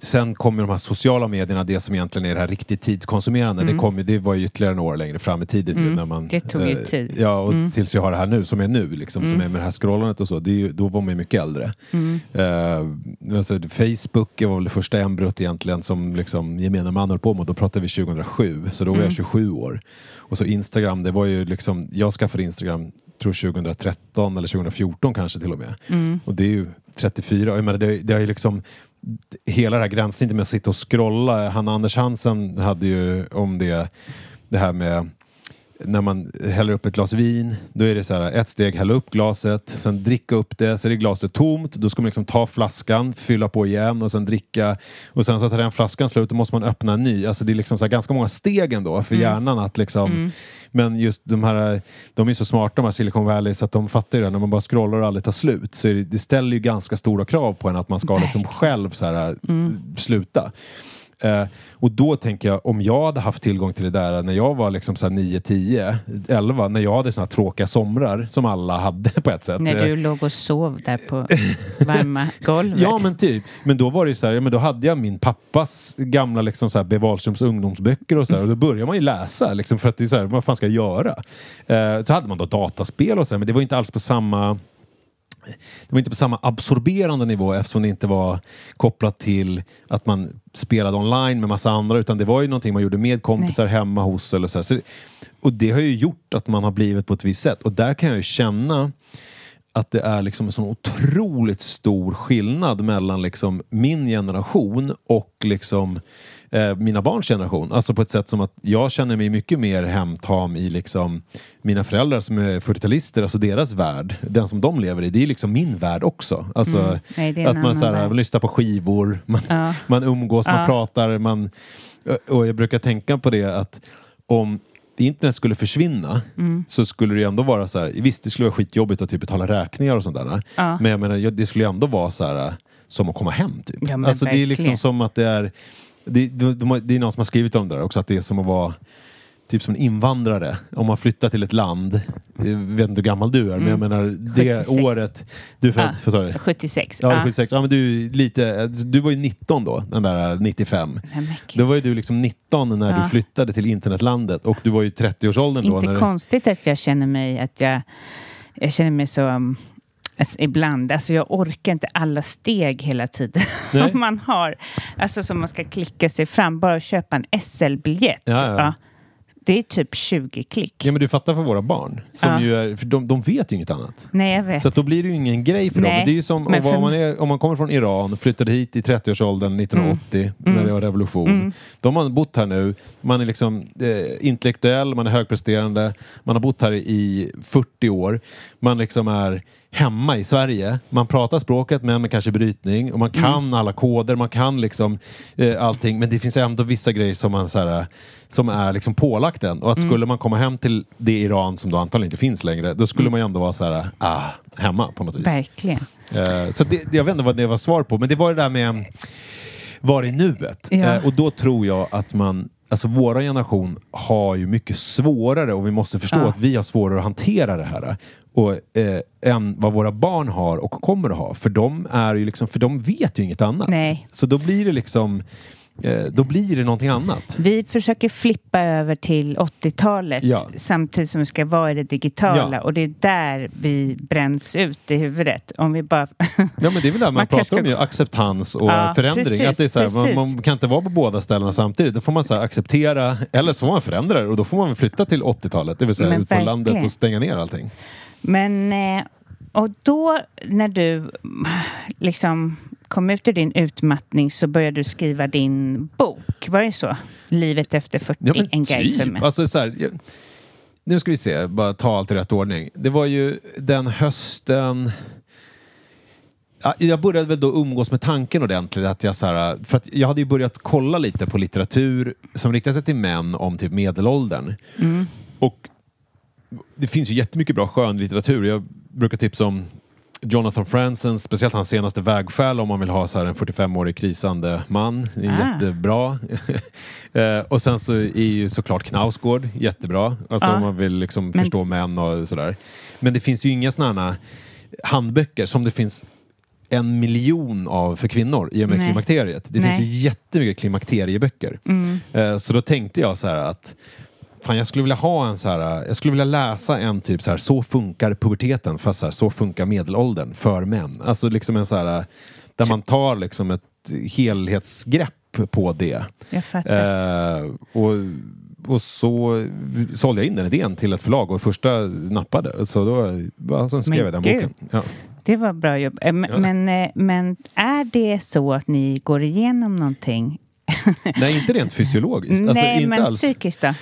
Sen kommer de här sociala medierna, det som egentligen är det här riktigt tidskonsumerande. Det, kom, det var ju ytterligare några år längre fram i tiden. ju, när man, Mm. det tog ju eh, tid. Mm. Ja, och tills jag har det här nu, som är nu, liksom, som är med det här scrollandet och så. Ju, då var man ju mycket äldre. Mm. Eh, alltså, Facebook var väl det första embryot egentligen som liksom, gemene man höll på med. Då pratade vi 2007, så då var Mm. jag 27 år. Och så Instagram, det var ju liksom, jag skaffade Instagram tror 2013 eller 2014 kanske till och med. Mm. Och det är ju 34, jag menar, det, det är ju liksom hela det här gränssnittet med att sitta och scrolla. Hanna Anders Hansen hade ju om det, det här med när man häller upp ett glas vin, då är det så här ett steg, hälla upp glaset, sen dricka upp det, så är det glaset tomt, då ska man liksom ta flaskan, fylla på igen och sen dricka och sen så tar den flaskan slut, då måste man öppna en ny. Alltså det är liksom så ganska många steg ändå för hjärnan att liksom men just de här, de är så smarta de här Silicon Valley så att de fattar ju det, när man bara scrollar och aldrig tar slut. Så det, det ställer ju ganska stora krav på en att man ska liksom själv så här, sluta. Eh, och då tänker jag, om jag hade haft tillgång till det där när jag var liksom så här 9, 10, 11, när jag hade såna här tråkiga somrar som alla hade på ett sätt. När Eh, du låg och sov där på varma golvet. Ja men typ. Men då var det ju så här, ja, men då hade jag min pappas gamla liksom så här Be Wahlströms ungdomsböcker och så här, och då börjar man ju läsa liksom för att det är så här, vad fan ska jag göra? Eh, så hade man då dataspel och så här, men det var inte alls på samma det var inte på samma absorberande nivå eftersom det inte var kopplat till att man spelade online med massa andra utan det var ju någonting man gjorde med kompisar hemma hos eller så, så Och det har ju gjort att man har blivit på ett visst sätt. Och där kan jag ju känna att det är liksom en sån otroligt stor skillnad mellan liksom min generation och liksom eh, mina barns generation. Alltså på ett sätt som att jag känner mig mycket mer hemtam i liksom mina föräldrar som är 40-talister, alltså deras värld, den som de lever i, det är liksom min värld också. Alltså Mm. Nej, att man, så här, man lyssnar på skivor, man, Ja. man umgås, man Ja. pratar, man... Och jag brukar tänka på det att om internet skulle försvinna Mm. så skulle det ändå vara så här, visst det skulle vara skitjobbigt att typ betala räkningar och sånt där. Ja. Men jag menar, det skulle ju ändå vara så här som att komma hem typ. Ja, alltså det är liksom verkligen. som att det är det, de, det är någon som har skrivit om det där också, att det är som att vara typ som en invandrare. Om man flyttar till ett land, jag vet inte hur gammal du är, men jag menar det 76. året du är född, Mm. Du? 76. Ja, Ja. 76. Ja, men du, lite, du var ju 19 då, den där 95. Nej, men gud. Då var ju du liksom 19 när Ja. du flyttade till internetlandet och du var ju i 30-årsåldern då. Inte när du, konstigt att jag känner mig att jag, jag känner mig så um, alltså, ibland, alltså jag orkar inte alla steg hela tiden Nej. som man har. Alltså som man ska klicka sig fram, bara köpa en SL-biljett. Ja, ja. Det är typ 20 klick. Ja men du fattar för våra barn. Som Ja. ju är, för de, de vet ju inget annat. Nej, jag vet. Så då blir det ju ingen grej för dem. Nej, Det är ju som men om, för- om, man är, om man kommer från Iran, flyttade hit i 30-årsåldern 1980 Mm. när det var revolution. De har bott här nu, man är liksom eh, intellektuell, man är högpresterande, man har bott här i 40 år. Man liksom är hemma i Sverige. Man pratar språket men med kanske brytning och man Mm. kan alla koder, man kan liksom eh, allting men det finns ändå vissa grejer som man så här, som är liksom pålagt en. Och att Mm. skulle man komma hem till det Iran som då antagligen inte finns längre, då skulle man ju ändå vara så här, ah, hemma på något vis. Verkligen. Eh, så det, jag vet inte vad det var svar på, men det var det där med var i nuet. Ja. Eh, och då tror jag att man, alltså våra generation har ju mycket svårare och vi måste förstå Ja. att vi har svårare att hantera det här. Och, eh, än vad våra barn har och kommer att ha. För de, är ju liksom, för de vet ju inget annat. Nej. Så då blir det liksom eh, då blir det någonting annat. Vi försöker flippa över till 80-talet Ja. samtidigt som vi ska vara i det digitala. Ja. Och det är där vi bränns ut i huvudet. Om vi bara... Ja men det är väl det man, Man pratar kanske om ska- ju, acceptans och Ja, förändring. precis, att det är så här, man, man kan inte vara på båda ställena samtidigt. Då får man så acceptera, eller så får man förändra det och då får man flytta till 80-talet, det vill säga Men ut på verkligen. landet och stänga ner allting. Men, eh, och då när du liksom kom ut ur din utmattning så började du skriva din bok. Var det så? Livet efter 40, Ja, en guide för typ. mig. Alltså, så här, jag, nu ska vi se, bara ta allt i rätt ordning. Det var ju den hösten... Ja, jag började väl då umgås med tanken ordentligt. Att jag, så här, för att jag hade ju börjat kolla lite på litteratur som riktar sig till män om typ medelåldern. Mm. Och det finns ju jättemycket bra skönlitteratur. Jag brukar tipsa om Jonathan Franzen, speciellt hans senaste Vägskäl om man vill ha så här en 45-årig krisande man. Det är Ah. jättebra. eh, och sen så är ju såklart Knausgård jättebra. Alltså Ja. om man vill liksom Men- förstå män och sådär. Men det finns ju inga sådana handböcker som det finns en miljon av för kvinnor i och med Nej. klimakteriet. Det Nej. finns ju jättemycket klimakterieböcker. Mm. Eh, Så då tänkte jag så här att Fan, jag skulle vilja ha en så här, jag skulle vilja läsa en typ så här, så funkar puberteten, fast så, här, så funkar medelåldern för män. Alltså liksom en så här, där man tar liksom ett helhetsgrepp på det. Jag fattar. Eh, och, och så sålde jag in den idén till ett förlag och första nappade. Så då ja, så skrev Men jag den gud. boken. Ja. Det var bra jobb. Eh, Men, Ja. men, eh, men är det så att ni går igenom någonting? Nej, inte rent fysiologiskt. Alltså, Nej, men alls. psykiskt då?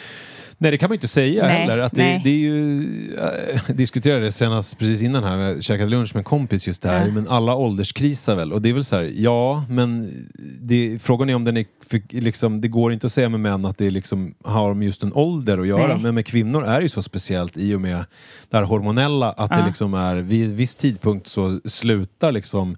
Nej, det kan man inte säga Nej, heller. Att det, det är ju, äh, jag diskuterade det senast precis innan här, jag käkade lunch med en kompis just det här, Ja. men alla ålderskrisar väl? Och det är väl så här, ja, men det, frågan är om den är, liksom, det går inte att säga med män att det liksom har med just en ålder att göra, Nej. men med kvinnor är det ju så speciellt i och med det här hormonella, att det Ja. liksom är, vid viss tidpunkt så slutar liksom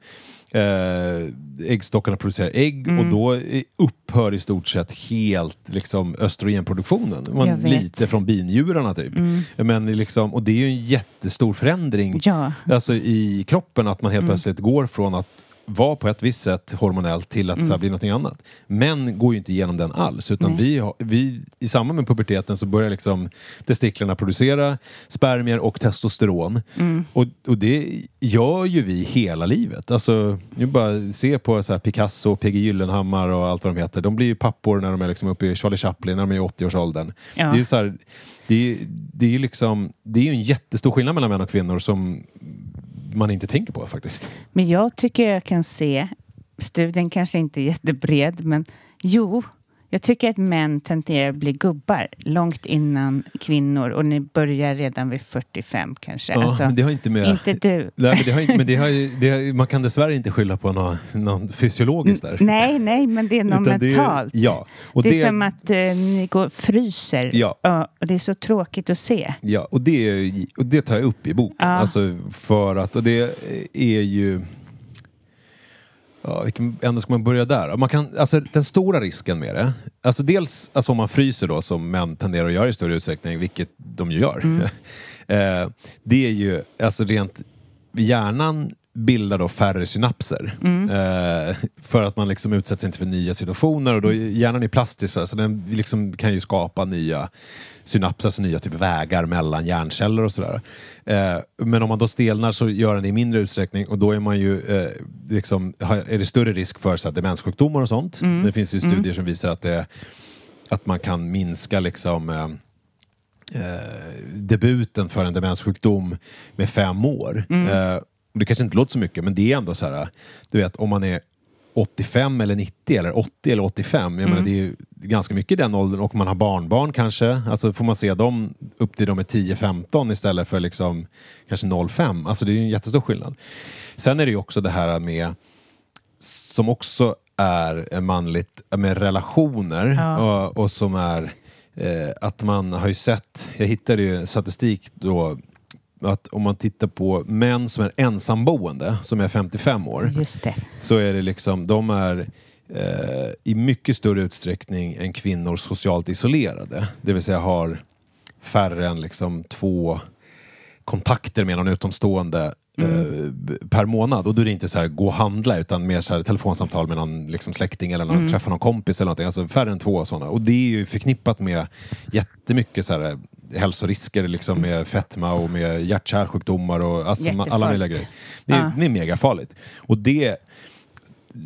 eh, äggstockarna producerar ägg Mm. och då upphör i stort sett helt liksom, östrogenproduktionen. Man, lite från binjurarna typ. Mm. Men liksom, och det är ju en jättestor förändring Ja. alltså, i kroppen att man helt Mm. plötsligt går från att vara på ett visst sätt hormonellt till att så här, bli någonting annat. Män går ju inte igenom den alls utan Mm. Vi, har- vi, i samband med puberteten så börjar liksom testiklarna producera spermier och testosteron. Mm. Och, och det gör ju vi hela livet. Alltså, nu bara se på så här Picasso, P.G. Gyllenhammar och allt vad de heter. De blir ju pappor när de är liksom uppe i Charlie Chaplin, när de är i 80-årsåldern. Ja. Det är ju så här, det är, det är ju liksom, det är ju en jättestor skillnad mellan män och kvinnor som man inte tänker på faktiskt. Men jag tycker jag kan se, studien kanske inte är jättebred, men jo, jag tycker att män tenderar att bli gubbar långt innan kvinnor och ni börjar redan vid 45 kanske. Ja, Alltså, men det har inte med... inte du. Nej, men det har, inte- men det har, har, man kan dessvärre inte skylla på något, något fysiologiskt där. Nej, nej, men det är något Utan det är- mentalt. ja, och det är det- som att eh, ni går fryser. Ja. och det är så tråkigt att se. Ja, och det, och det tar jag upp i boken. Ja. Alltså för att, och det är ju... Ja, vilken ände ska man börja där? Man kan, alltså den stora risken med det, alltså dels alltså om man fryser då som män tenderar att göra i större utsträckning, vilket de ju gör. eh, det är ju, alltså rent, hjärnan bildar då färre synapser. Eh, för att man liksom utsätts inte för nya situationer och då hjärnan är plastisk så den liksom kan ju skapa nya synapser, alltså nya typ vägar mellan hjärnceller och sådär. Eh, men om man då stelnar så gör den det i mindre utsträckning och då är man ju eh, liksom, är det större risk för så här, demenssjukdomar och sånt. Det finns ju studier som visar att, det, att man kan minska liksom eh, eh, debuten för en demenssjukdom med fem år. Eh, och det kanske inte låter så mycket, men det är ändå så här, du vet om man är 85 eller 90 eller 80 eller 85, jag menar det är ju ganska mycket i den åldern och man har barnbarn kanske, alltså får man se dem upp till de är 10-15 istället för liksom kanske 0,5, alltså det är ju en jättestor skillnad. Sen är det ju också det här med som också är manligt med relationer och, och som är eh, att man har ju sett, jag hittade ju statistik då att om man tittar på män som är ensamboende som är 55 år så är det liksom, de är eh, i mycket större utsträckning än kvinnor socialt isolerade. Det vill säga har färre än liksom två kontakter med någon utomstående eh, b- per månad. Och då är det inte så här gå och handla utan mer så här telefonsamtal med någon liksom släkting eller någon, träffa någon kompis eller någonting. Alltså färre än två sådana. Och det är ju förknippat med jättemycket så här, hälsorisker liksom med fetma och med hjärt-kärlsjukdomar och alltså, alla möjliga grejer. Det är, Ja. det är megafarligt. Och det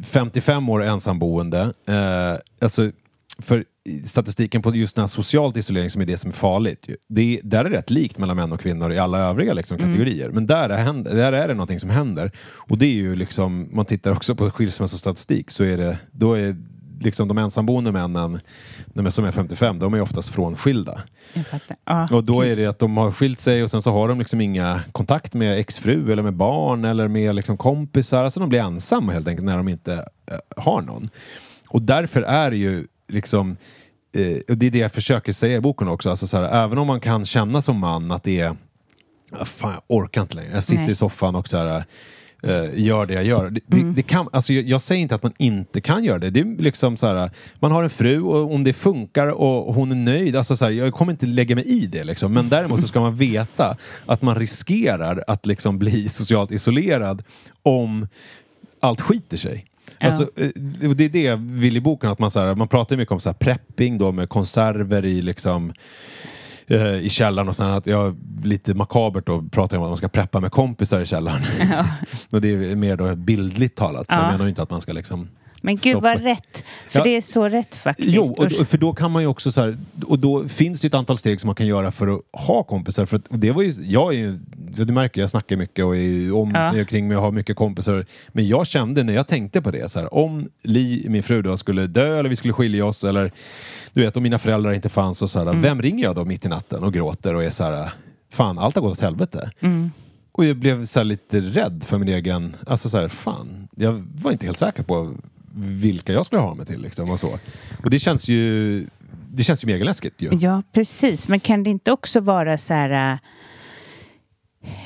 55 år ensamboende, eh, alltså för statistiken på just den här socialt isolering som är det som är farligt. Det, där är det rätt likt mellan män och kvinnor i alla övriga liksom, kategorier. Men där är, där är det någonting som händer. Och det är ju liksom, man tittar också på skilsmässostatistik så är det, då är liksom de ensamboende männen som är 55, de är oftast frånskilda. Ja, Och då är det att de har skilt sig och sen så har de liksom inga kontakt med exfru eller med barn eller med liksom kompisar. Alltså de blir ensamma helt enkelt när de inte eh, har någon. Och därför är det ju liksom eh, det är det jag försöker säga i boken också. Alltså så här, även om man kan känna som man att det är ah, fan jag orkar inte längre. Jag sitter Nej. i soffan och så här, eh, gör det jag gör. Det, det, det kan, alltså jag, jag säger inte att man inte kan göra det. det är liksom så här, man har en fru och om det funkar och hon är nöjd, alltså så här, jag kommer inte lägga mig i det. Liksom. Men däremot så ska man veta att man riskerar att liksom bli socialt isolerad om allt skiter sig. Alltså, eh, det är det jag vill i boken, att man, så här, man pratar mycket om så prepping då med konserver i liksom eh, i källaren och sen att jag lite makabert då pratar om att man ska preppa med kompisar i källaren. och det är mer då bildligt talat. Så Ja. Jag menar ju inte att man ska liksom Men gud stoppa- vad rätt. För Ja. det är så rätt faktiskt. Jo, och, och för då kan man ju också så här, och då finns det ett antal steg som man kan göra för att ha kompisar. För att, och det var ju, jag är ju, du märker jag snackar mycket och är om Ja. sig kring mig och har mycket kompisar. Men jag kände när jag tänkte på det, så här, om Li, min fru då, skulle dö eller vi skulle skilja oss eller du vet, om mina föräldrar inte fanns och så här, Mm. vem ringer jag då mitt i natten och gråter och är så här, fan allt har gått åt helvete. Mm. Och jag blev så lite rädd för min egen, alltså så här, fan, jag var inte helt säker på vilka jag skulle ha mig till liksom och så. Och det känns ju, det känns ju megaläskigt ju. Ja, precis. Men kan det inte också vara så här... äh,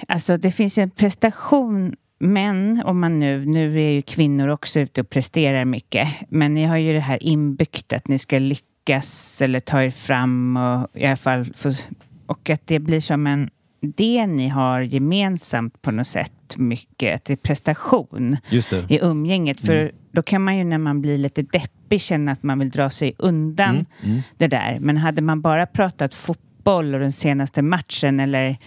Alltså det finns ju en prestation. Men om man nu, nu är ju kvinnor också ute och presterar mycket. Men ni har ju det här inbyggt att ni ska lyckas eller ta er fram och i alla fall få, och att det blir som en det ni har gemensamt på något sätt mycket, att det är prestation i umgänget. För då kan man ju när man blir lite deppig känna att man vill dra sig undan det där. Men hade man bara pratat fotboll och den senaste matchen eller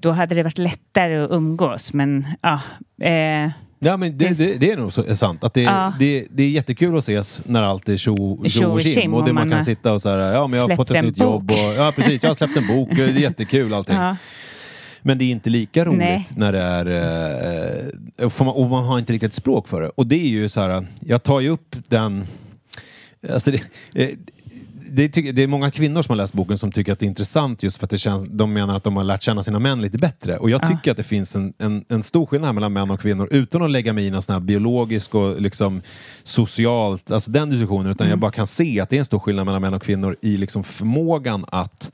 då hade det varit lättare att umgås. Men ja, eh, Ja men det, det, det är nog så, sant. Att det, Ja. det, det är jättekul att ses när allt är tjo och tjim. Och det man kan sitta och så här, ja men jag har fått ett nytt jobb. bok. Och, ja precis, jag har släppt en bok. Det är jättekul allting. ja. Men det är inte lika roligt Nej. när det är... Eh, får man, och man har inte riktigt språk för det. Och det är ju så här, jag tar ju upp den... Alltså det, eh, det, tycker, det är många kvinnor som har läst boken som tycker att det är intressant just för att det känns, de menar att de har lärt känna sina män lite bättre. Och jag Ja. tycker att det finns en, en, en stor skillnad mellan män och kvinnor utan att lägga mig i någon sån här biologisk och liksom socialt, alltså den diskussionen, utan Mm. jag bara kan se att det är en stor skillnad mellan män och kvinnor i liksom förmågan att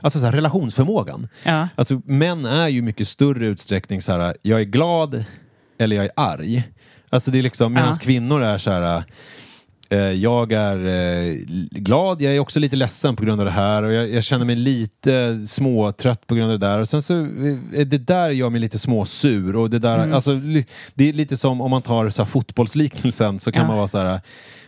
Alltså så här, relationsförmågan. Ja. Alltså män är ju mycket större utsträckning så här, jag är glad eller jag är arg. Alltså det är liksom, medan Ja. kvinnor är så här, eh, jag är eh, glad, jag är också lite ledsen på grund av det här och jag, jag känner mig lite småtrött på grund av det där och sen så eh, det där gör mig lite småsur och det där, Mm. alltså det är lite som om man tar så här, fotbollsliknelsen så kan Ja. man vara så här,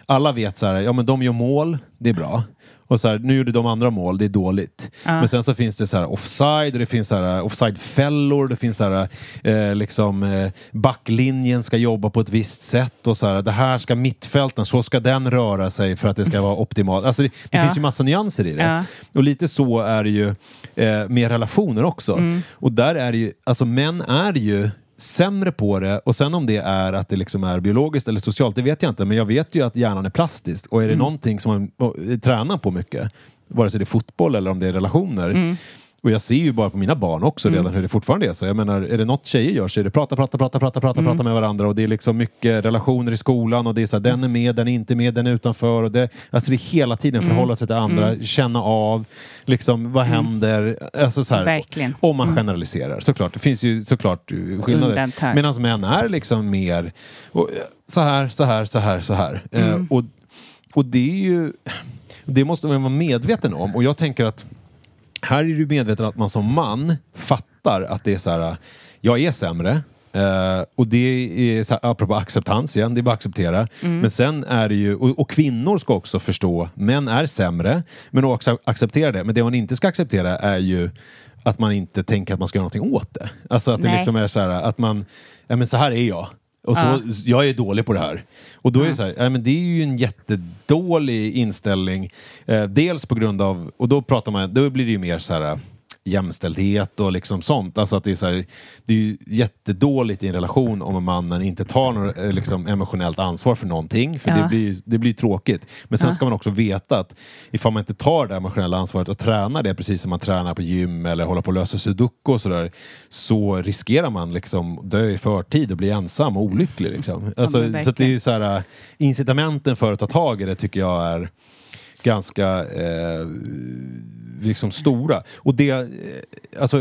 alla vet så här, ja men de gör mål, det är bra. Och så här, nu gjorde de andra mål, det är dåligt. Ja. Men sen så finns det så här offside, och det finns så här offside-fällor, det finns så här, eh, liksom eh, backlinjen ska jobba på ett visst sätt och så här, det här ska mittfälten, så ska den röra sig för att det ska vara optimalt. Alltså det, det Ja. finns ju massa nyanser i det. Ja. Och lite så är det ju eh, med relationer också. Mm. Och där är det ju, alltså män är ju sämre på det och sen om det är att det liksom är biologiskt eller socialt, det vet jag inte. Men jag vet ju att hjärnan är plastisk och är det Mm. någonting som man oh, tränar på mycket, vare sig det är fotboll eller om det är relationer. Mm. Och jag ser ju bara på mina barn också redan hur det fortfarande är så. Jag menar, är det något tjejer gör så är det prata, prata, prata, prata, prata, Mm. prata med varandra och det är liksom mycket relationer i skolan och det är så här, den är med, den är inte med, den är utanför. Och det, alltså det är hela tiden Mm. förhålla sig till andra, känna av, liksom vad händer, alltså så här, om man generaliserar. Såklart, det finns ju såklart skillnader. Medan män är liksom mer och, så här, så här, så här, så här. Eh, och, och det är ju, det måste man vara medveten om. Och jag tänker att här är du medveten att man som man fattar att det är så här, jag är sämre. Eh, och det är, så här, apropå acceptans igen, det är bara att acceptera. Men sen är det ju, och, och kvinnor ska också förstå, män är sämre, men också acceptera det. Men det man inte ska acceptera är ju att man inte tänker att man ska göra någonting åt det. Alltså att det Nej. liksom är så här, att man, ja men så här är jag. Och så, Ja. jag är dålig på det här. Och då är det så här, ja, men det är ju en jättedålig inställning. Eh, dels på grund av, och då pratar man, då blir det ju mer så här jämställdhet och liksom sånt. Alltså att det är så här, det är ju jättedåligt i en relation om mannen inte tar något eh, liksom, emotionellt ansvar för någonting. För Ja. det blir det blir tråkigt. Men sen ska man också veta att ifall man inte tar det emotionella ansvaret och tränar det precis som man tränar på gym eller håller på att lösa sudoku och sådär så riskerar man liksom dö i förtid och bli ensam och olycklig. Liksom. Alltså, men så det är så här, incitamenten för att ta tag i det tycker jag är ganska eh, liksom stora. Och det, eh, alltså,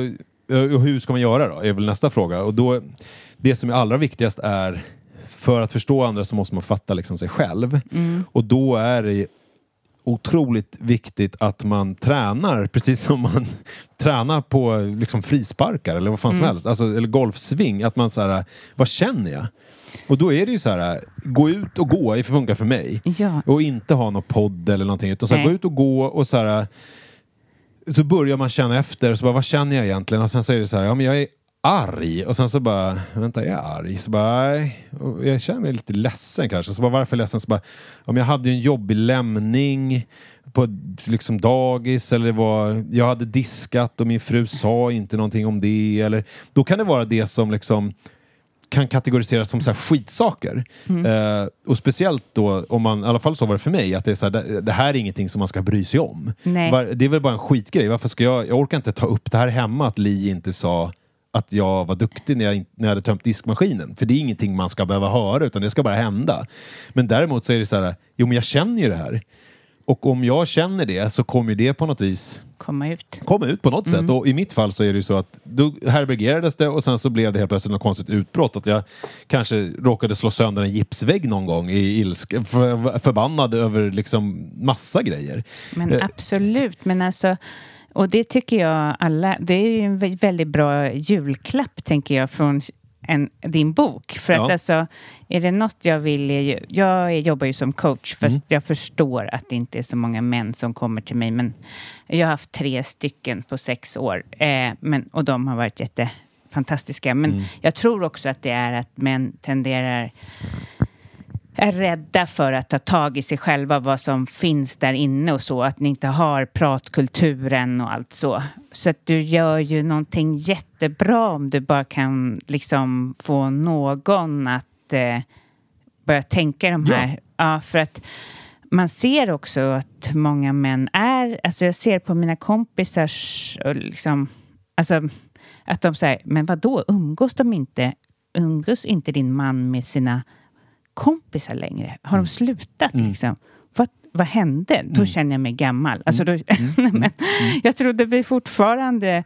och hur ska man göra då? Är väl nästa fråga. Och då, det som är allra viktigast är för att förstå andra så måste man fatta liksom sig själv. Och då är det otroligt viktigt att man tränar precis som man tränar på liksom frisparkar eller vad fan som helst. Alltså, eller golfsving. Att man så här, vad känner jag? Och då är det ju så här, gå ut och gå, det funkar för mig. Ja. Och inte ha någon podd eller någonting. Utan så här, gå ut och gå och så här, så börjar man känna efter, så bara, vad känner jag egentligen? Och sen så är det så här, ja men jag är arg. Och sen så bara, vänta jag är arg? Så bara, jag känner mig lite ledsen kanske. Så bara, varför ledsen? Så bara, om jag hade ju en jobbig lämning på liksom dagis eller det var, jag hade diskat och min fru sa inte någonting om det. Eller, då kan det vara det som liksom kan kategoriseras som så här skitsaker. Eh, och speciellt då, om man, i alla fall så var det för mig, att det, är så här, det, det här är ingenting som man ska bry sig om. Var, det är väl bara en skitgrej. Varför ska jag, jag orkar inte ta upp det här hemma, att Li inte sa att jag var duktig när jag, när jag hade tömt diskmaskinen. För det är ingenting man ska behöva höra, utan det ska bara hända. Men däremot så är det så här, jo men jag känner ju det här. Och om jag känner det så kommer det på något vis Komma ut. komma ut på något Mm. sätt. Och i mitt fall så är det ju så att då herbergerades det och sen så blev det helt plötsligt något konstigt utbrott. Att jag kanske råkade slå sönder en gipsvägg någon gång i ilska, för, förbannad över liksom massa grejer. Men Eh. absolut, men alltså och det tycker jag alla, det är ju en vä- väldigt bra julklapp tänker jag från en, din bok. För att Ja. alltså, är det något jag vill, ju, jag jobbar ju som coach, fast Mm. jag förstår att det inte är så många män som kommer till mig, men jag har haft tre stycken på sex år, eh, men, och de har varit jättefantastiska. Men Mm. jag tror också att det är att män tenderar är rädda för att ta tag i sig själva, vad som finns där inne och så. Att ni inte har pratkulturen och allt så. Så att du gör ju någonting jättebra om du bara kan liksom få någon att eh, börja tänka de här. Ja. för att man ser också att många män är, alltså jag ser på mina kompisars, liksom, alltså att de säger, men vad då umgås de inte, umgås inte din man med sina kompisar längre? Har de Mm. slutat liksom? Vad, vad hände? Då känner jag mig gammal. Alltså då, Mm. men, jag trodde vi fortfarande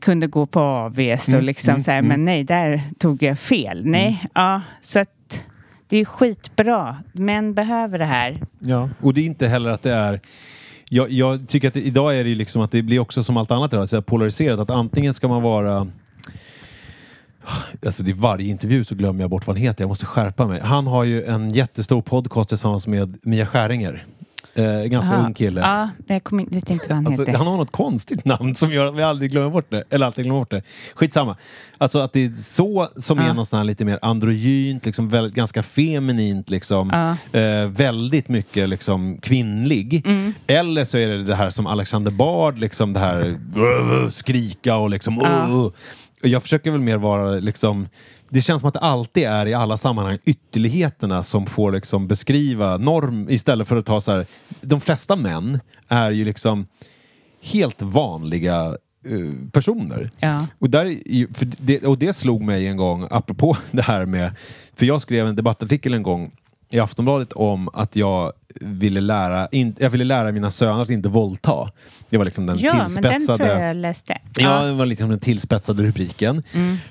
kunde gå på AVs Mm. och liksom så här, men nej, där tog jag fel. Nej, ja, så att det är skitbra. Män behöver det här. Ja, och det är inte heller att det är jag, jag tycker att det, idag är det ju liksom att det blir också som allt annat idag, så polariserat. Att antingen ska man vara Alltså i varje intervju så glömmer jag bort vad han heter. Jag måste skärpa mig. Han har ju en jättestor podcast tillsammans med Mia Skäringer. Eh, ganska Aha. ung kille. Ja, jag kommer vet inte vad han Alltså, heter. han har något konstigt namn som gör att vi aldrig glömmer bort det. Eller alltid glömmer bort det. Skitsamma. Alltså att det är så som är Ja. någon sån här lite mer androgynt, liksom väldigt, ganska feminint, liksom, Ja. eh, väldigt mycket liksom, kvinnlig. Mm. Eller så är det det här som Alexander Bard, liksom det här uh, skrika och liksom uh. Jag försöker väl mer vara liksom det känns som att det alltid är i alla sammanhang ytterligheterna som får liksom beskriva norm istället för att ta så här. De flesta män är ju liksom helt vanliga eh, personer. Ja. Och, där, det, och det slog mig en gång, apropå det här med... För jag skrev en debattartikel en gång i Aftonbladet om att jag ville lära, in, jag ville lära mina söner att inte våldta. Det var liksom den Ja, men den tillspetsade... tror jag jag läste. Ja, det var liksom den tillspetsade rubriken.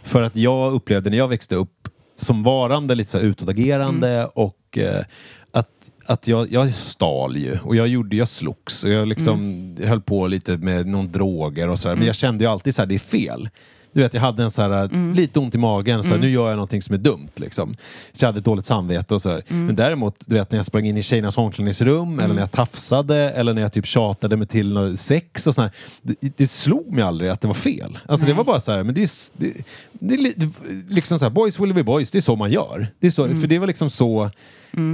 För att jag upplevde när jag växte upp som varande lite så här utåtagerande och eh, att, att jag, jag stal ju och jag gjorde, jag slogs och jag liksom höll på lite med någon droger och sådär. Men jag kände ju alltid så här, det är fel. Du vet, jag hade en så här, lite ont i magen, så här, nu gör jag någonting som är dumt. Liksom. Så jag hade ett dåligt samvete och sådär. Men däremot, du vet när jag sprang in i tjejernas omklädningsrum eller när jag tafsade eller när jag typ tjatade mig till sex och sådär. Det, det slog mig aldrig att det var fel. Alltså det var bara så här, men det är, det, det- liksom så här, boys will be boys, det är så man gör. Det är så, För det var liksom så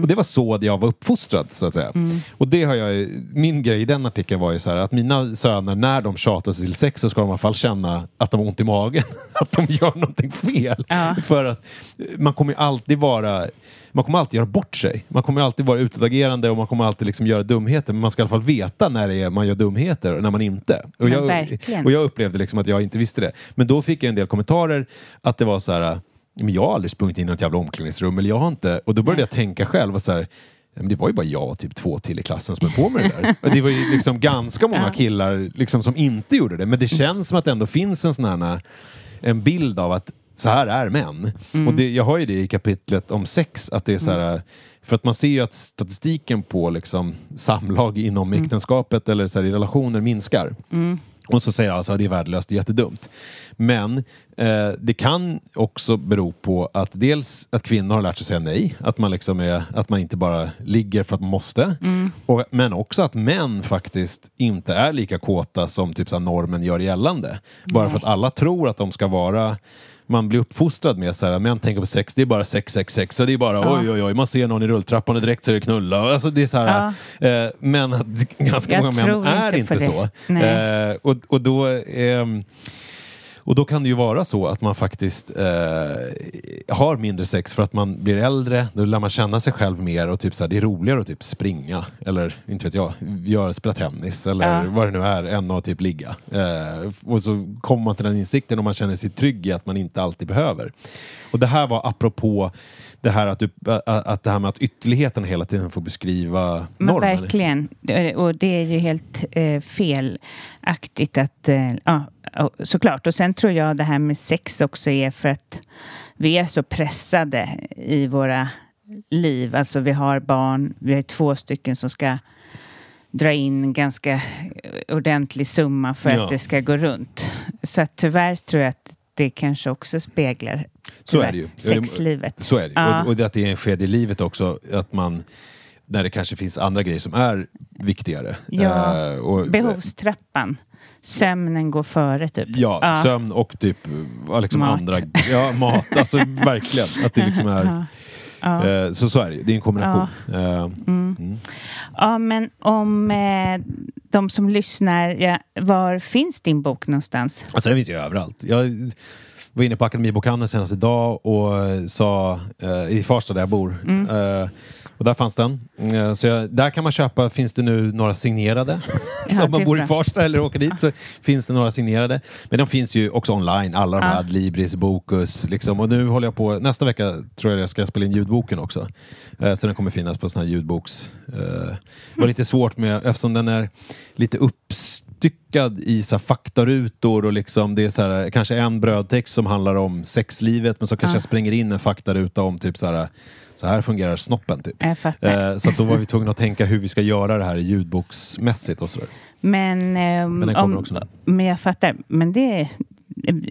och det var så jag var uppfostrad så att säga. Och det har jag, min grej i den artikeln var ju så här att mina söner när de tjatar sig till sex så ska de i alla fall känna att de har ont i magen. att de gör någonting fel. Ja. För att man kommer ju alltid vara man kommer alltid göra bort sig. Man kommer alltid vara utåtagerande och man kommer alltid liksom göra dumheter. Men man ska i alla fall veta när det är man gör dumheter och när man inte. Och, jag, och jag upplevde liksom att jag inte visste det. Men då fick jag en del kommentarer att det var så här men jag har aldrig sprungit in i något jävla omklädningsrum eller jag har inte och då började jag tänka själv och så här "Ja, men det var ju bara jag och typ två till i klassen som höll på med det där. Och det var ju liksom ganska många killar liksom som inte gjorde det. Men det känns som att det ändå finns en sån här en bild av att så här är män. Och det, jag har ju det i kapitlet om sex, att det är så här, för att man ser ju att statistiken på liksom samlag inom äktenskapet eller så här, i relationer minskar. Och så säger alla att det är värdelöst, det är jättedumt. Men eh, det kan också bero på att dels att kvinnor har lärt sig säga nej, att man, liksom är, att man inte bara ligger för att man måste. Och, men också att män faktiskt inte är lika kåta som typ så normen gör gällande. Bara för att alla tror att de ska vara man blir uppfostrad med så här, män tänker på sex, det är bara sex, sex, sex. Så det är bara Ja. oj, oj, oj, man ser någon i rulltrappan och direkt så är det knulla. Alltså det är så här, eh, men ganska Jag många män är inte inte så. Eh, och, och då ehm, och då kan det ju vara så att man faktiskt eh, har mindre sex för att man blir äldre, då lär man känna sig själv mer och typ så här, det är roligare att typ springa eller inte vet jag, göra, spela tennis eller Ja. vad det nu är än att typ ligga. Eh, och så kommer man till den insikten och man känner sig trygg i att man inte alltid behöver. Och det här var apropå det här att, du, att, det här med att ytterligheten hela tiden får beskriva Men normen. verkligen. Och det är ju helt eh, felaktigt att... Eh, ja, såklart. Och sen tror jag det här med sex också är för att vi är så pressade i våra liv. Alltså vi har barn, vi har två stycken som ska dra in ganska ordentlig summa för Ja. att det ska gå runt. Så tyvärr tror jag att det kanske också speglar Så är det ju. sexlivet. Så är det. Ja. Och, och att det är en sked i livet också, att man när det kanske finns andra grejer som är viktigare. Ja, Eh, och, Behovstrappan. Sömnen går före typ. Ja, sömn och typ ja, liksom Mat. andra... Ja, mat. Alltså verkligen. Att det liksom är... Ja. Ja. Eh, så så är det. Det är en kombination. Eh, Ja, men om de som lyssnar, ja, var finns din bok någonstans? Alltså den finns ju överallt. Jag var inne på Akademibokhandeln senast idag och eh, sa eh, i Farsta där jag bor. Eh, och där fanns den. Eh, så jag, där kan man köpa, finns det nu några signerade. Så om man bor i Farsta eller åker dit så finns det några signerade. Men de finns ju också online, alla de här. Adlibris, Bokus. Liksom. Och nu håller jag på, nästa vecka tror jag jag ska spela in ljudboken också. Eh, så den kommer finnas på sån här ljudboks... Eh, det var lite svårt med, eftersom den är lite uppstyckad i så här, faktarutor och liksom det är så här, kanske en brödtext som handlar om sexlivet men så kanske Ja. jag spränger in en faktaruta om typ så här, så här fungerar snoppen. Typ. Eh, så då var vi tvungna att tänka hur vi ska göra det här ljudboksmässigt och sådär. Men, eh, Men om, men jag fattar. Men det,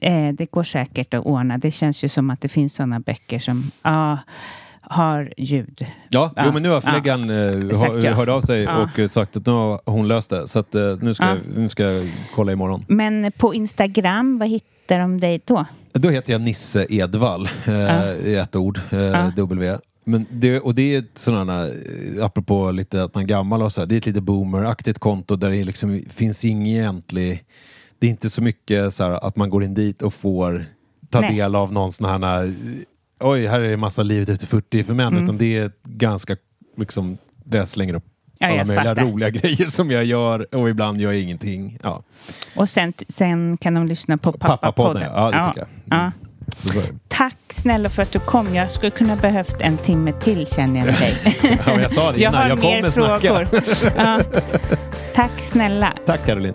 eh, det går säkert att ordna. Det känns ju som att det finns sådana böcker som ja, har ljud. Ja, Ja, Jo, men nu har ja. förläggaren eh, Exakt, ja. hört av sig Ja. och eh, sagt att nu har hon löst det. Så att, eh, nu, ska Ja. jag, nu ska jag kolla imorgon. Men på Instagram, vad hittar de dig då? Då heter jag Nisse Edvall Ja. i ett ord, Ja. W. Men det, och det är ett sådana, apropå lite att man är gammal och så här, det är ett lite boomeraktigt konto där det liksom finns ingen egentlig, det är inte så mycket så här, att man går in dit och får ta Nej. del av någon sån här, oj här är det massa livet efter 40 för män, Mm. utan det är ganska, liksom, där jag slänger upp Ja, alla jag möjliga fattar. roliga grejer som jag gör och ibland gör jag ingenting. Ja. Och sen, sen kan de lyssna på Pappapodden. Pappapodden, ja, det tycker jag. Ja. Det var- Tack snälla för att du kom. Jag skulle kunna behövt en timme till känner jag med dig. Ja, jag sa det jag innan, har jag mer kommer snacka. ja. Tack snälla. Tack Caroline.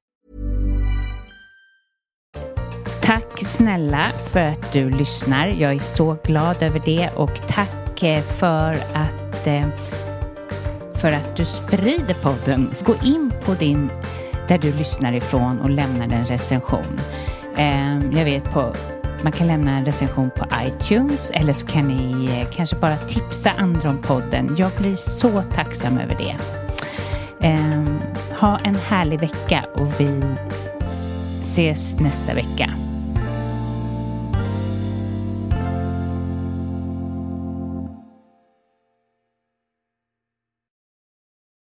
Tack snälla för att du lyssnar. Jag är så glad över det och tack eh, för att, eh, för att du sprider podden. Gå in på din, där du lyssnar ifrån och lämna en recension. Eh, jag vet på man kan lämna en recension på iTunes eller så kan ni kanske bara tipsa andra om podden. Jag blir så tacksam över det. Ha en härlig vecka och vi ses nästa vecka.